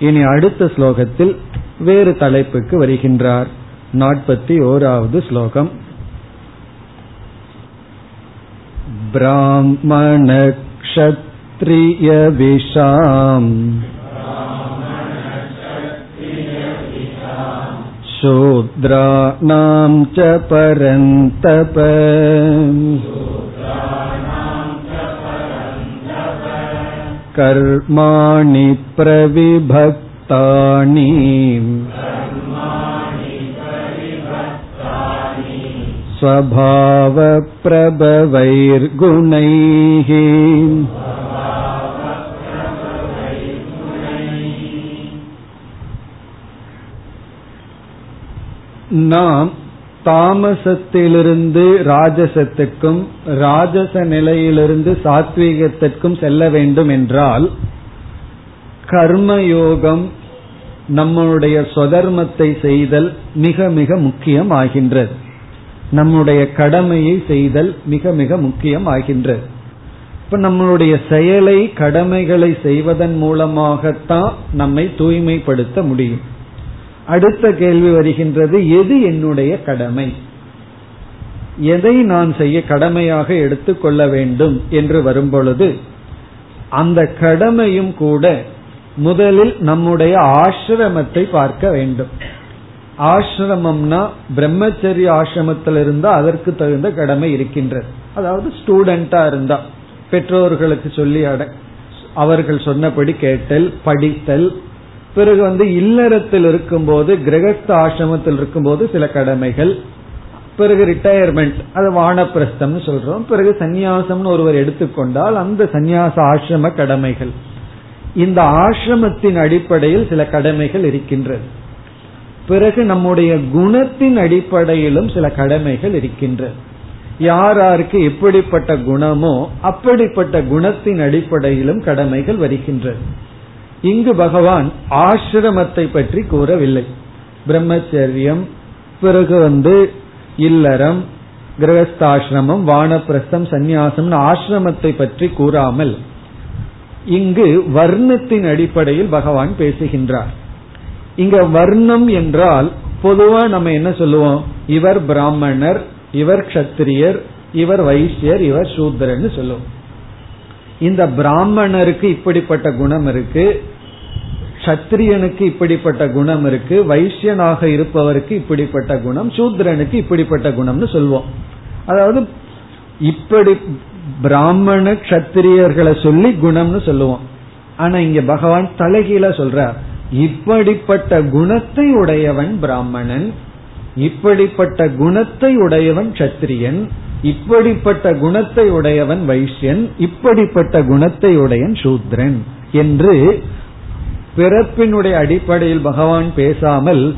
இனி அடுத்த ஸ்லோகத்தில் வேறு தலைப்புக்கு வருகின்றார் நாற்பத்தி ஓராவது ஸ்லோகம் ब्राह्मणक्षत्रियविषाम् शूद्राणां च परन्तप कर्माणि प्रविभक्तानि स्वभावप्रभवैर्गुणैः நாம் தாமசத்திலிருந்து ராஜசத்துக்கும் ராஜச நிலையிலிருந்து சாத்வீகத்திற்கும் செல்ல வேண்டும் என்றால் கர்மயோகம் நம்முடைய சொதர்மத்தை செய்தல் மிக மிக முக்கியம் ஆகின்றது நம்முடைய கடமையை செய்தல் மிக மிக முக்கியம் ஆகின்றது இப்ப நம்மளுடைய செயலை கடமைகளை செய்வதன் மூலமாகத்தான் நம்மை தூய்மைப்படுத்த முடியும். அடுத்த கேள்வி வருகின்றது எது என்னுடைய கடமை? எதை நான் செய்ய கடமையாக எடுத்துக்கொள்ள வேண்டும் என்று வரும்பொழுது அந்த கடமையும் கூட முதலில் நம்முடைய ஆசிரமத்தை பார்க்க வேண்டும். ஆசிரமம்னா பிரம்மச்சரிய ஆசிரமத்தில் இருந்தா அதற்கு தகுந்த கடமை இருக்கின்றது. அதாவது ஸ்டூடெண்டா இருந்தா பெற்றோர்களுக்கு சொல்லி அட அவர்கள் சொன்னபடி கேட்டல் படித்தல் பிறகு வந்து இல்லறத்தில் இருக்கும்போது கிரகஸ்த ஆசிரமத்தில் இருக்கும்போது சில கடமைகள். பிறகு ரிட்டையர்மெண்ட் அது வானப்பிரஸ்தம்னு சொல்றோம். பிறகு சந்நியாசம்னு ஒருவர் எடுத்துக்கொண்டால் அந்த சந்நியாச ஆசிரம கடமைகள். இந்த ஆசிரமத்தின் அடிப்படையில் சில கடமைகள் இருக்கின்றது. பிறகு நம்முடைய குணத்தின் அடிப்படையிலும் சில கடமைகள் இருக்கின்றது. யார் யாருக்கு எப்படிப்பட்ட குணமோ அப்படிப்பட்ட குணத்தின் அடிப்படையிலும் கடமைகள் வருகின்றது. இங்கு பகவான் ஆசிரமத்தை பற்றி கூறவில்லை. பிரம்மச்சரியம் பிறகு வந்து இல்லறம் கிரகஸ்தாசிரமம் வானப்பிரஸ்தம் சந்நியாசம் ஆசிரமத்தை பற்றி கூறாமல் இங்கு வர்ணத்தின் அடிப்படையில் பகவான் பேசுகின்றார். இங்க வர்ணம் என்றால் பொதுவா நம்ம என்ன சொல்லுவோம்? இவர் பிராமணர் இவர் கத்திரியர் இவர் வைசியர் இவர் சூத்திரன்னு சொல்லுவோம். இந்த பிராமணருக்கு இப்படிப்பட்ட குணம் இருக்கு சத்திரியனுக்கு இப்படிப்பட்ட குணம் இருக்கு வைசியனாக இருப்பவருக்கு இப்படிப்பட்ட குணம் சூத்ரனுக்கு இப்படிப்பட்ட குணம்னு சொல்வோம். அதாவது இப்படி பிராமண கத்திரியர்களை சொல்லி குணம்னு சொல்லுவோம். ஆனா இங்க பகவான் தலைகீழ சொல்றார் இப்படிப்பட்ட குணத்தை உடையவன் பிராமணன் இப்படிப்பட்ட குணத்தை உடையவன் சத்திரியன் இப்படிப்பட்ட குணத்தை உடையவன் வைஷ்யன் இப்படிப்பட்ட குணத்தை உடையன் சூத்ரன் என்று பிறப்பினுடைய அடிப்படையில் பகவான் பேசாமல்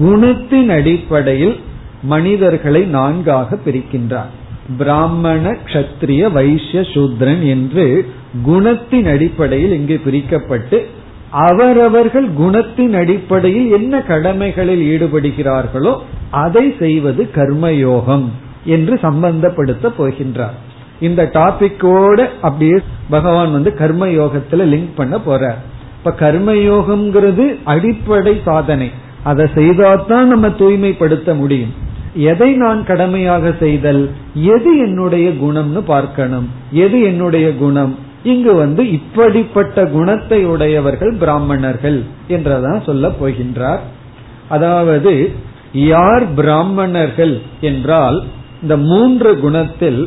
குணத்தின் அடிப்படையில் மனிதர்களை நான்காக பிரிக்கின்றார். பிராமண கஷத்திரிய வைசிய சூத்ரன் என்று குணத்தின் அடிப்படையில் இங்கு பிரிக்கப்பட்டு அவரவர்கள் குணத்தின் அடிப்படையில் என்ன கடமைகளில் ஈடுபடுகிறார்களோ அதை செய்வது கர்மயோகம். என்று சம்பந்தப்படுத்த போகின்றார். இந்த டாபிக்கோட அப்படியே பகவான் வந்து கர்ம யோகத்துல லிங்க் பண்ண போறார். இப்ப கர்மயோகம்ங்கிறது அடிப்படை சாதனை. அதை செய்தால்தான் நம்ம தூய்மைப்படுத்த முடியும். எதை நான் கடமையாக செய்தல்? எது என்னுடைய குணம்னு பார்க்கணும். எது என்னுடைய குணம்? இங்கு வந்து இப்படிப்பட்ட குணத்தை உடையவர்கள் பிராமணர்கள் என்றதான் சொல்ல போகின்றார். அதாவது யார் பிராமணர்கள் என்றால் இந்த மூன்று குணத்தில்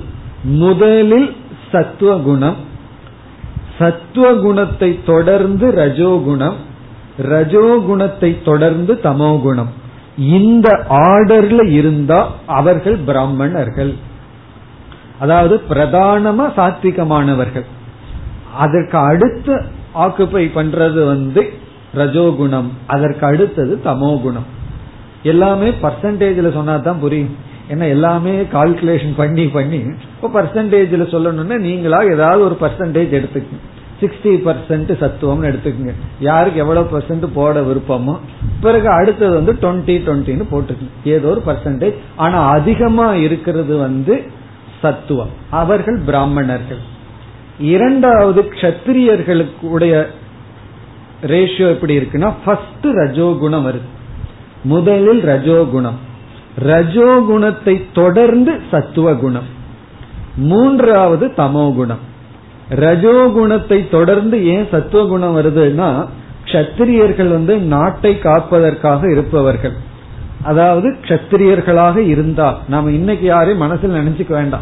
முதலில் சத்துவ குணம் சத்துவ குணத்தை தொடர்ந்து ரஜோகுணம் ரஜோகுணத்தை தொடர்ந்து தமோகுணம். இந்த ஆர்டர்ல இருந்தா அவர்கள் பிராமணர்கள். அதாவது பிரதானமா சாத்விகமானவர்கள். அதற்கு அடுத்து ஆக்குப்பை பண்றது வந்து ரஜோகுணம் அதற்கு அடுத்தது தமோகுணம். எல்லாமே பர்சன்டேஜ்ல சொன்னா தான் புரியும். ஏன்னா எல்லாமே கால்குலேஷன் பண்ணி பண்ணி இப்போ பர்சன்டேஜில் சொல்லணும்னா நீங்களா ஏதாவது ஒரு பர்சன்டேஜ் எடுத்துக்கங்க. சிக்ஸ்டி பர்சன்ட் சத்துவம்னு எடுத்துக்கோங்க. யாருக்கு எவ்வளவு பர்சன்ட் போட விருப்பமோ பிறகு அடுத்தது வந்து டுவெண்ட்டி டுவெண்ட்டின்னு போட்டுக்கோங்க. ஏதோ ஒரு பர்சன்டேஜ் ஆனா அதிகமா இருக்கிறது வந்து சத்துவம். அவர்கள் பிராமணர்கள். இரண்டாவது கஷத்திரியர்களுடைய ரேஷியோ எப்படி இருக்குன்னா ஃபர்ஸ்ட் ரஜோகுணம் வருது. முதலில் ரஜோகுணம். ரஜோகுணத்தை தொடர்ந்து சத்துவ குணம் மூன்றாவது தமோ குணம் ரஜோகுணத்தை தொடர்ந்து ஏன் சத்துவ குணம் வருதுன்னா கத்திரியர்கள் வந்து நாட்டை காப்பதற்காக இருப்பவர்கள். அதாவது கத்திரியர்களாக இருந்தால் நாம இன்னைக்கு யாரையும் மனசில் நினைச்சுக்க வேண்டாம்.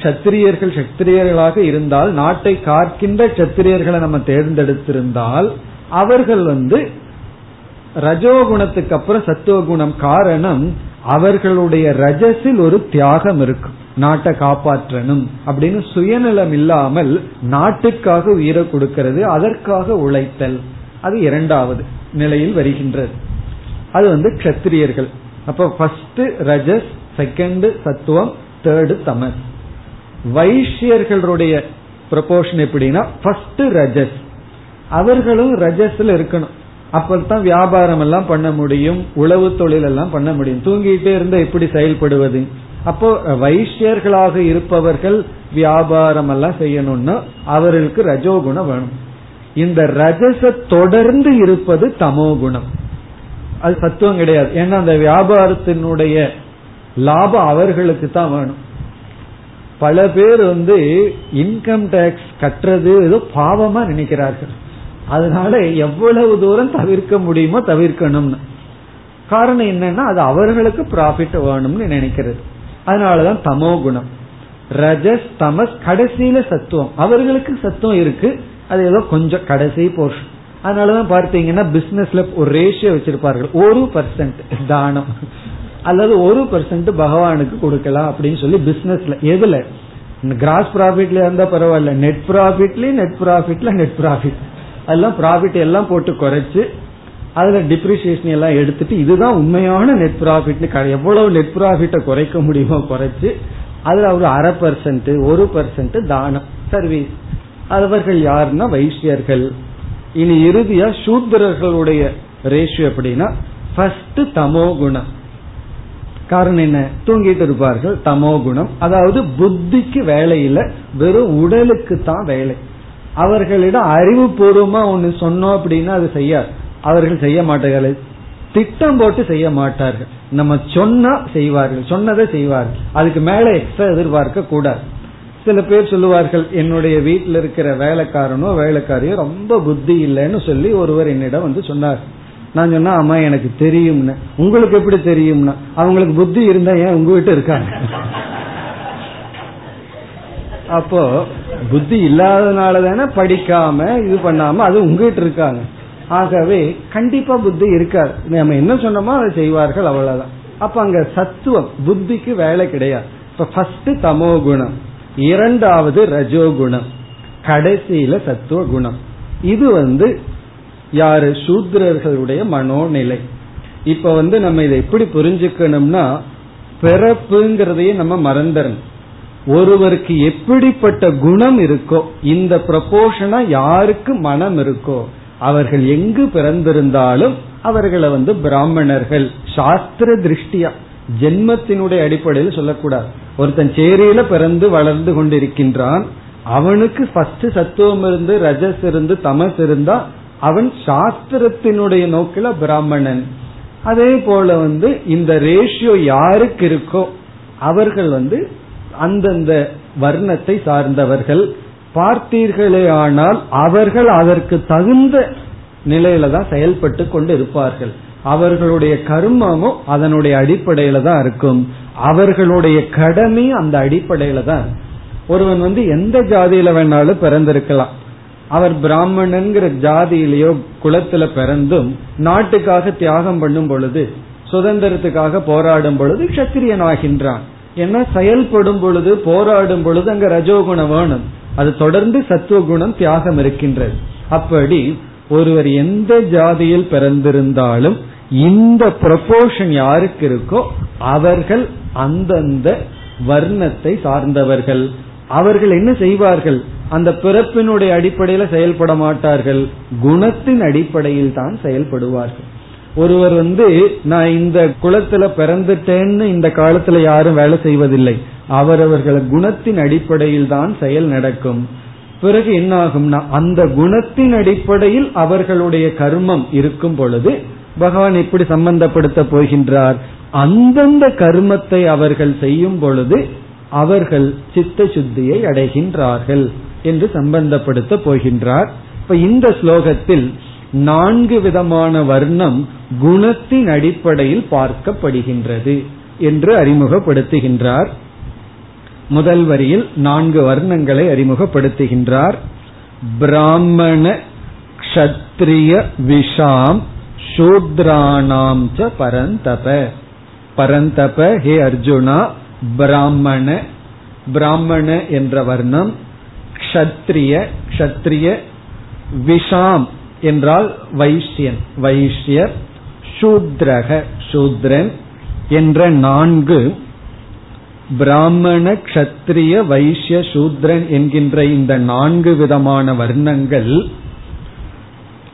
சத்திரியர்கள் சத்திரியர்களாக இருந்தால் நாட்டை காக்கின்ற சத்திரியர்களை நம்ம தேர்ந்தெடுத்திருந்தால் அவர்கள் வந்து ரஜோகுணத்துக்கு அப்புறம் சத்துவகுணம் காரணம் அவர்களுடைய ரஜஸில் ஒரு தியாகம் இருக்கும். நாட்டை காப்பாற்றணும் அப்படின்னு சுயநலம் இல்லாமல் நாட்டுக்காக உயிரை கொடுக்கிறது அதற்காக உழைத்தல். அது இரண்டாவது நிலையில் வருகின்றது. அது வந்து கத்திரியர்கள் அப்ப ஃபர்ஸ்ட் ரஜஸ் செகண்ட் சத்துவம் தேர்டு தமஸ். வைஷ்யர்களுடைய ப்ரொபோர்ஷன் எப்படின்னா ஃபர்ஸ்ட் ரஜஸ். அவர்களும் ரஜஸ்ல இருக்கணும். அப்பதான் வியாபாரம் எல்லாம் பண்ண முடியும் உழவு தொழில் எல்லாம் பண்ண முடியும். தூங்கிட்டே இருந்தா எப்படி செயல்படுவது? அப்போ வைஷ்யர்களாக இருப்பவர்கள் வியாபாரம் எல்லாம் செய்யணும்னா அவர்களுக்கு ரஜோகுணம் வேணும். இந்த ரஜச தொடர்ந்து இருப்பது தமோ குணம். அது சத்துவம் கிடையாது. ஏன்னா அந்த வியாபாரத்தினுடைய லாபம் அவர்களுக்கு தான் வேணும். பல பேர் வந்து இன்கம் டேக்ஸ் கட்டுறது ஏதோ பாவமா நினைக்கிறார்கள். அதனால எவ்வளவு தூரம் தவிர்க்க முடியுமோ தவிர்க்கணும்னு. காரணம் என்னன்னா அது அவர்களுக்கு ப்ராஃபிட் வேணும்னு நினைக்கிறது. அதனாலதான் தமோ குணம். ரஜஸ் தமஸ் கடைசியில சத்துவம். அவர்களுக்கு சத்துவம் இருக்கு. அது ஏதோ கொஞ்சம் கடைசி போர்ஷன் அதனாலதான் பார்த்தீங்கன்னா பிசினஸ்ல ஒரு ரேஷியோ வச்சிருப்பார்கள். ஒரு பர்சன்ட் தானம். அல்லது ஒரு பர்சன்ட் பகவானுக்கு கொடுக்கலாம் அப்படின்னு சொல்லி பிசினஸ்ல எதுல? கிராஸ் ப்ராஃபிட்ல இருந்தா பரவாயில்ல. நெட் ப்ராஃபிட்லயும் நெட் ப்ராஃபிட்ல நெட் ப்ராஃபிட் அதெல்லாம் ப்ராஃபிட் எல்லாம் போட்டு குறைச்சு அதுல டிப்ரிசியேஷன் எல்லாம் எடுத்துட்டு இதுதான் உண்மையான நெட் ப்ராஃபிட்னு எவ்வளவு நெட் ப்ராஃபிட்ட குறைக்க முடியுமோ குறைச்சு அதுல ஒரு அரை பர்சன்ட் ஒரு பர்சன்ட் தானம் சர்வீஸ் அவர்கள் யாருன்னா வைசியர்கள். இனி இறுதியா சூத்திரர்களுடைய ரேஷியோ எப்படின்னா ஃபர்ஸ்ட் தமோ குணம். காரணம் என்ன? தூங்கிட்டு இருப்பார்கள் தமோ குணம். அதாவது புத்திக்கு வேலையில வெறும் உடலுக்கு தான் வேலை. அவர்களிடம் அறிவுபூர்வமா ஒன்னு சொன்னோம் அப்படின்னா அது செய்யாது. அவர்கள் செய்ய மாட்டார்கள். திட்டம் போட்டு செய்ய மாட்டார்கள். நம்ம சொன்னா செய்வார்கள். சொன்னதை செய்வார்கள். அதுக்கு மேல எக்ஸ்ட்ரா எதிர்பார்க்க கூடாது. சில பேர் சொல்லுவார்கள் என்னுடைய வீட்டில் இருக்கிற வேலைக்காரனோ வேலைக்காரியோ ரொம்ப புத்தி இல்லைன்னு சொல்லி ஒருவர் என்னிடம் வந்து சொன்னார். நான் சொன்னா அம்மா எனக்கு தெரியும்னு. உங்களுக்கு எப்படி தெரியும்னா? அவங்களுக்கு புத்தி இருந்தா ஏன் உங்ககிட்ட இருக்காங்க? அப்போ புத்தி இல்லாதனால தானே படிக்காம இது பண்ணாம அது உங்ககிட்ட இருக்காங்க. ஆகவே கண்டிப்பா புத்தி இருக்காது. நம்ம என்ன சொன்னோமோ அதை செய்வார்கள் அவ்வளவுதான். அப்ப அங்க சத்துவம் புத்திக்கு வேலை கிடையாது. இப்ப ஃபர்ஸ்ட் தமோ குணம் இரண்டாவது ரஜோகுணம் கடைசியில சத்துவ குணம். இது வந்து யாரு? சூத்ரர்களுடைய மனோநிலை. இப்ப வந்து நம்ம இதை எப்படி புரிஞ்சுக்கணும்னா பிறப்புங்கிறதையே நம்ம மறந்துடணும். ஒருவருக்கு எப்படிப்பட்ட குணம் இருக்கோ இந்த ப்ரப்போர்ஷனா யாருக்கு மனம் இருக்கோ அவர்கள் எங்கு பிறந்திருந்தாலும் அவர்களை வந்து பிராமணர்கள் சாஸ்திர திருஷ்டியா ஜென்மத்தினுடைய அடிப்படையில் சொல்லக்கூடாது. ஒருத்தன் சேரியில பிறந்து வளர்ந்து கொண்டிருக்கின்றான் அவனுக்கு ஃபர்ஸ்ட் சத்துவம் இருந்து ரஜஸ் இருந்து தமஸ் இருந்தா அவன் சாஸ்திரத்தினுடைய நோக்கில பிராமணன். அதே போல வந்து இந்த ரேஷியோ யாருக்கு இருக்கோ அவர்கள் வந்து அந்தந்த வர்ணத்தை சார்ந்தவர்கள் பார்த்தீர்களே ஆனால் அவர்கள் அதற்கு தகுந்த நிலையில தான் செயல்பட்டு கொண்டு இருப்பார்கள் அவர்களுடைய கர்மமும் அதனுடைய அடிப்படையில தான் இருக்கும். அவர்களுடைய கடமை அந்த அடிப்படையில தான் ஒருவன் வந்து எந்த ஜாதியில வேணாலும் பிறந்திருக்கலாம். அவர் பிராமணன்கிற ஜாதியிலேயோ குலத்துல பிறந்தும் நாட்டுக்காக தியாகம் பண்ணும் பொழுது சுதந்திரத்துக்காக போராடும் பொழுது கத்திரியன் ஆகின்றான் ஏன்னா செயல்படும் பொழுது போராடும் பொழுது அங்க ரஜோகுணம் வேணும். அது தொடர்ந்து சத்துவகுணம் தியாகம் இருக்கின்றது. அப்படி ஒருவர் எந்த ஜாதியில் பிறந்திருந்தாலும் இந்த ப்ரொபோஷன் யாருக்கு இருக்கோ அவர்கள் அந்தந்த வர்ணத்தை சார்ந்தவர்கள். அவர்கள் என்ன செய்வார்கள்? அந்த பிறப்பினுடைய அடிப்படையில செயல்பட மாட்டார்கள். குணத்தின் அடிப்படையில் தான் செயல்படுவார்கள். ஒருவர் வந்து நான் இந்த குலத்துல பிறந்துட்டேன்னு இந்த காலத்துல யாரும் வேலை செய்வதில்லை. அவரவர்கள் குணத்தின் அடிப்படையில் தான் செயல் நடக்கும். பிறகு என்ன ஆகும்னா அந்த குணத்தின் அடிப்படையில் அவர்களுடைய கர்மம் இருக்கும் பொழுது பகவான் எப்படி சம்பந்தப்படுத்த போகின்றார்? அந்தந்த கர்மத்தை அவர்கள் செய்யும் பொழுது அவர்கள் சித்த சுத்தியை அடைகின்றார்கள் என்று சம்பந்தப்படுத்த போகின்றார். இப்ப இந்த ஸ்லோகத்தில் நான்கு விதமான வர்ணம் குணத்தின் அடிப்படையில் பார்க்கப்படுகின்றது என்று அறிமுகப்படுத்துகின்றார். முதல் வரியில் நான்கு வர்ணங்களை அறிமுகப்படுத்துகின்றார். பிராமண கஷத்ரிய விஷாம் சூத்ராணாம் ச பரந்தப. பரந்தப ஹே அர்ஜுனா பிராமண பிராமண என்ற வர்ணம். க்ஷத்ரிய க்ஷத்ரிய விஷாம் என்றால் வைஷ்யன் வைஷ்யர் சூத்ரக சூத்ரன் என்ற நான்கு பிராமண கஷத்திரிய வைஷ்ய சூத்ரன் என்கின்ற இந்த நான்கு விதமான வர்ணங்கள்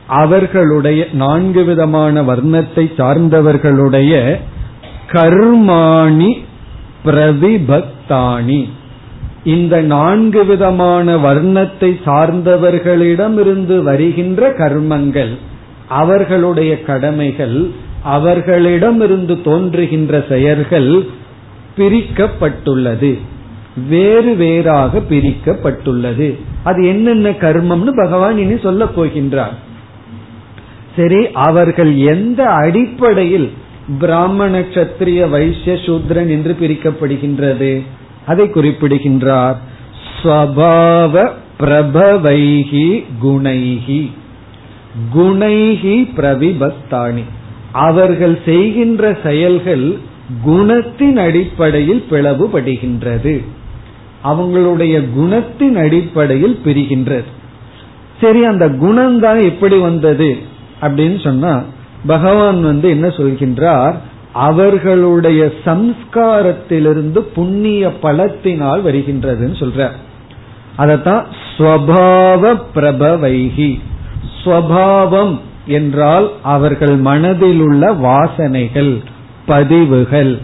அவர்களுடைய நான்கு விதமான வர்ணத்தை சார்ந்தவர்களுடைய கர்மாணி பிரதிபக்தானி இந்த நான்கு விதமான வர்ணத்தை சார்ந்தவர்களிடமிருந்து வருகின்ற கர்மங்கள் அவர்களுடைய கடமைகள் அவர்களிடமிருந்து தோன்றுகின்ற செயல்கள் பிரிக்கப்பட்டுள்ளது. வேறு வேறாக பிரிக்கப்பட்டுள்ளது. அது என்னென்ன கர்மம்னு பகவான் இனி சொல்ல போகின்றார். சரி அவர்கள் எந்த அடிப்படையில் பிராமண கத்திரிய வைசிய சூத்ரன் என்று பிரிக்கப்படுகின்றது? அதை குறிப்பிடுகின்றார். ஸ்வபாவ பிரபவைகி குணைகி குணைகி பிரவிபக்தானி அவர்கள் செய்கின்ற செயல்கள் குணத்தின் அடிப்படையில் பிளவுபடுகின்றது. அவங்களுடைய குணத்தின் அடிப்படையில் பிரிகின்றது. சரி அந்த குணம் தான் எப்படி வந்தது? அப்படின்னு சொன்னா பகவான் வந்து என்ன சொல்கின்றார்? அவர்களுடைய சம்ஸ்காரத்திலிருந்து புண்ணிய பலத்தினால் வருகின்றதுன்னு சொல்ற. அதத்தான் ஸ்வபாவ பிரபவைகி ஸ்வபாவம் என்றால் அவர்கள் மனதில் உள்ள வாசனைகள் பதிவுகள்.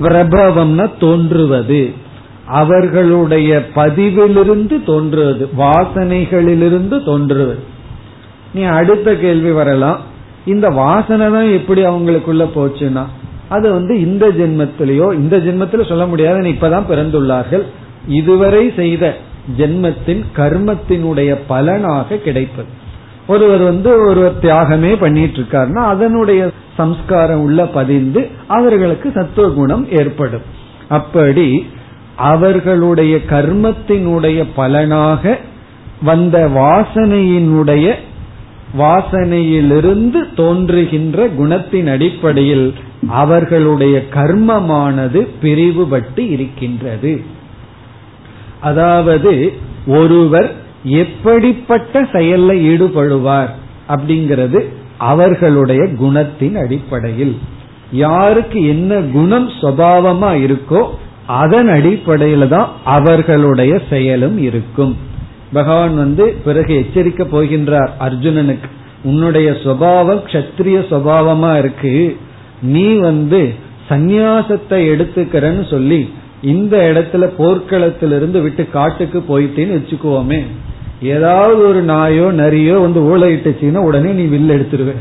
பிரபவம்னா தோன்றுவது. அவர்களுடைய பதிவிலிருந்து தோன்றுவது வாசனைகளிலிருந்து தோன்றுவது. நீ அடுத்த கேள்வி வரலாம். இந்த வாசனை தான் எப்படி அவங்களுக்குள்ள போச்சுன்னா அது வந்து இந்த ஜென்மத்திலேயோ இந்த ஜென்மத்தில சொல்ல முடியாது இப்பதான் பிறந்துள்ளார்கள். இதுவரை செய்த ஜென்மத்தின் கர்மத்தினுடைய பலனாக கிடைப்பது. ஒருவர் வந்து ஒருவர் தியாகமே பண்ணிட்டு இருக்காருன்னா அதனுடைய சம்ஸ்காரம் உள்ள பதிந்து அவர்களுக்கு சத்துவ குணம் ஏற்படும். அப்படி அவர்களுடைய கர்மத்தினுடைய பலனாக வந்த வாசனையினுடைய வாசனையிலிருந்து தோன்றுகின்ற குணத்தின் அடிப்படையில் அவர்களுடைய கர்மமானது பிரிவுபட்டு இருக்கின்றது. அதாவது ஒருவர் எப்படிப்பட்ட செயல்ல ஈடுபடுவார் அப்படிங்கிறது அவர்களுடைய குணத்தின் அடிப்படையில். யாருக்கு என்ன குணம் சுவாவமா இருக்கோ அதன் அடிப்படையில தான் அவர்களுடைய செயலும் இருக்கும். பகவான் வந்து பிறகு எச்சரிக்க போகின்றார் அர்ஜுனனுக்கு. உன்னுடைய சுவாவம் கஷத்திரிய சுவாவமா இருக்கு. நீ வந்து சந்நியாசத்தை எடுத்துக்கிறன்னு சொல்லி இந்த இடத்துல போர்க்களத்திலிருந்து விட்டு காட்டுக்கு போயிட்டேன்னு வச்சுக்குவோமே ஏதாவது ஒரு நாயோ நரியோ வந்து ஊழையிட்டுச்சுன்னா உடனே நீ வில்லு எடுத்துருவ.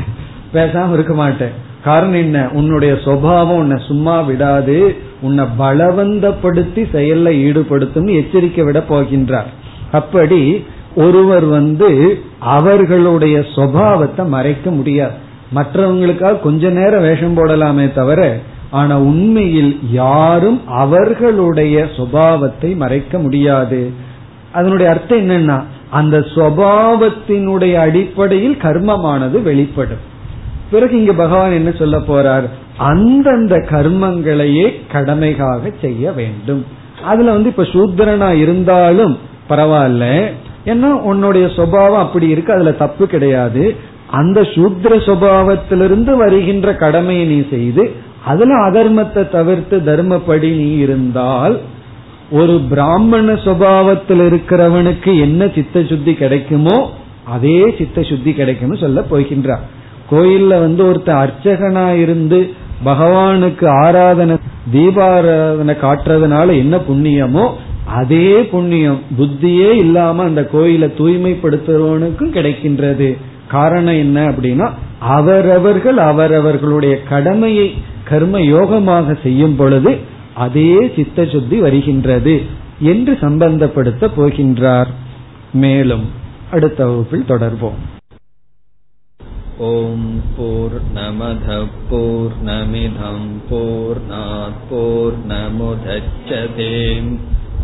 பேசாம இருக்க மாட்டேன். காரணம் என்ன? உன்னுடைய சுவாவம் உன்னை சும்மா விடாது. உன்னை பலவந்தப்படுத்தி செயல்ல ஈடுபடுத்தும் எச்சரிக்கை விட போகின்றார். அப்படி ஒருவர் வந்து அவர்களுடைய சுவாவத்தை மறைக்க முடியாது. மற்றவங்களுக்காக கொஞ்ச நேரம் வேஷம் போடலாமே தவிர ஆனா உண்மையில் யாரும் அவர்களுடைய சுபாவத்தை மறைக்க முடியாது. அதனுடைய அர்த்தம் என்னன்னா அந்த சுவாவத்தினுடைய அடிப்படையில் கர்மமானது வெளிப்படும். பிறகு இங்க பகவான் என்ன சொல்ல போறார்? அந்தந்த கர்மங்களையே கடமைக்காக செய்ய வேண்டும். அதுல வந்து இப்ப சூத்திரனா இருந்தாலும் பரவாயில்ல. ஏன்னா உன்னுடைய சுபாவம் அப்படி இருக்கு அதுல தப்பு கிடையாது. அந்த சூத்ர சுபாவத்திலிருந்து வருகின்ற கடமையை நீ செய்து அதுல அதர்மத்தை தவிர்த்து தர்மப்படி நீ இருந்தால் ஒரு பிராமண சுபாவத்தில் இருக்கிறவனுக்கு என்ன சித்த சுத்தி கிடைக்குமோ அதே சித்த சுத்தி கிடைக்கும்னு சொல்ல போகின்றார். கோயில்ல வந்து ஒருத்த அர்ச்சகனா இருந்து பகவானுக்கு ஆராதனை தீபாராதனை காட்டுறதுனால என்ன புண்ணியமோ அதே புண்ணியம் புத்தியே இல்லாம அந்த கோயிலை தூய்மைப்படுத்துறவனுக்கும் கிடைக்கின்றது. காரணம் என்ன அப்படின்னா அவரவர்கள் அவரவர்களுடைய கடமையை கர்ம யோகமாக செய்யும் பொழுது அதே சித்த சுத்தி வருகின்றது என்று சம்பந்தப்படுத்த போகின்றார். மேலும் அடுத்த வகுப்பில் தொடர்போம் ஓம் போர் நமத போர்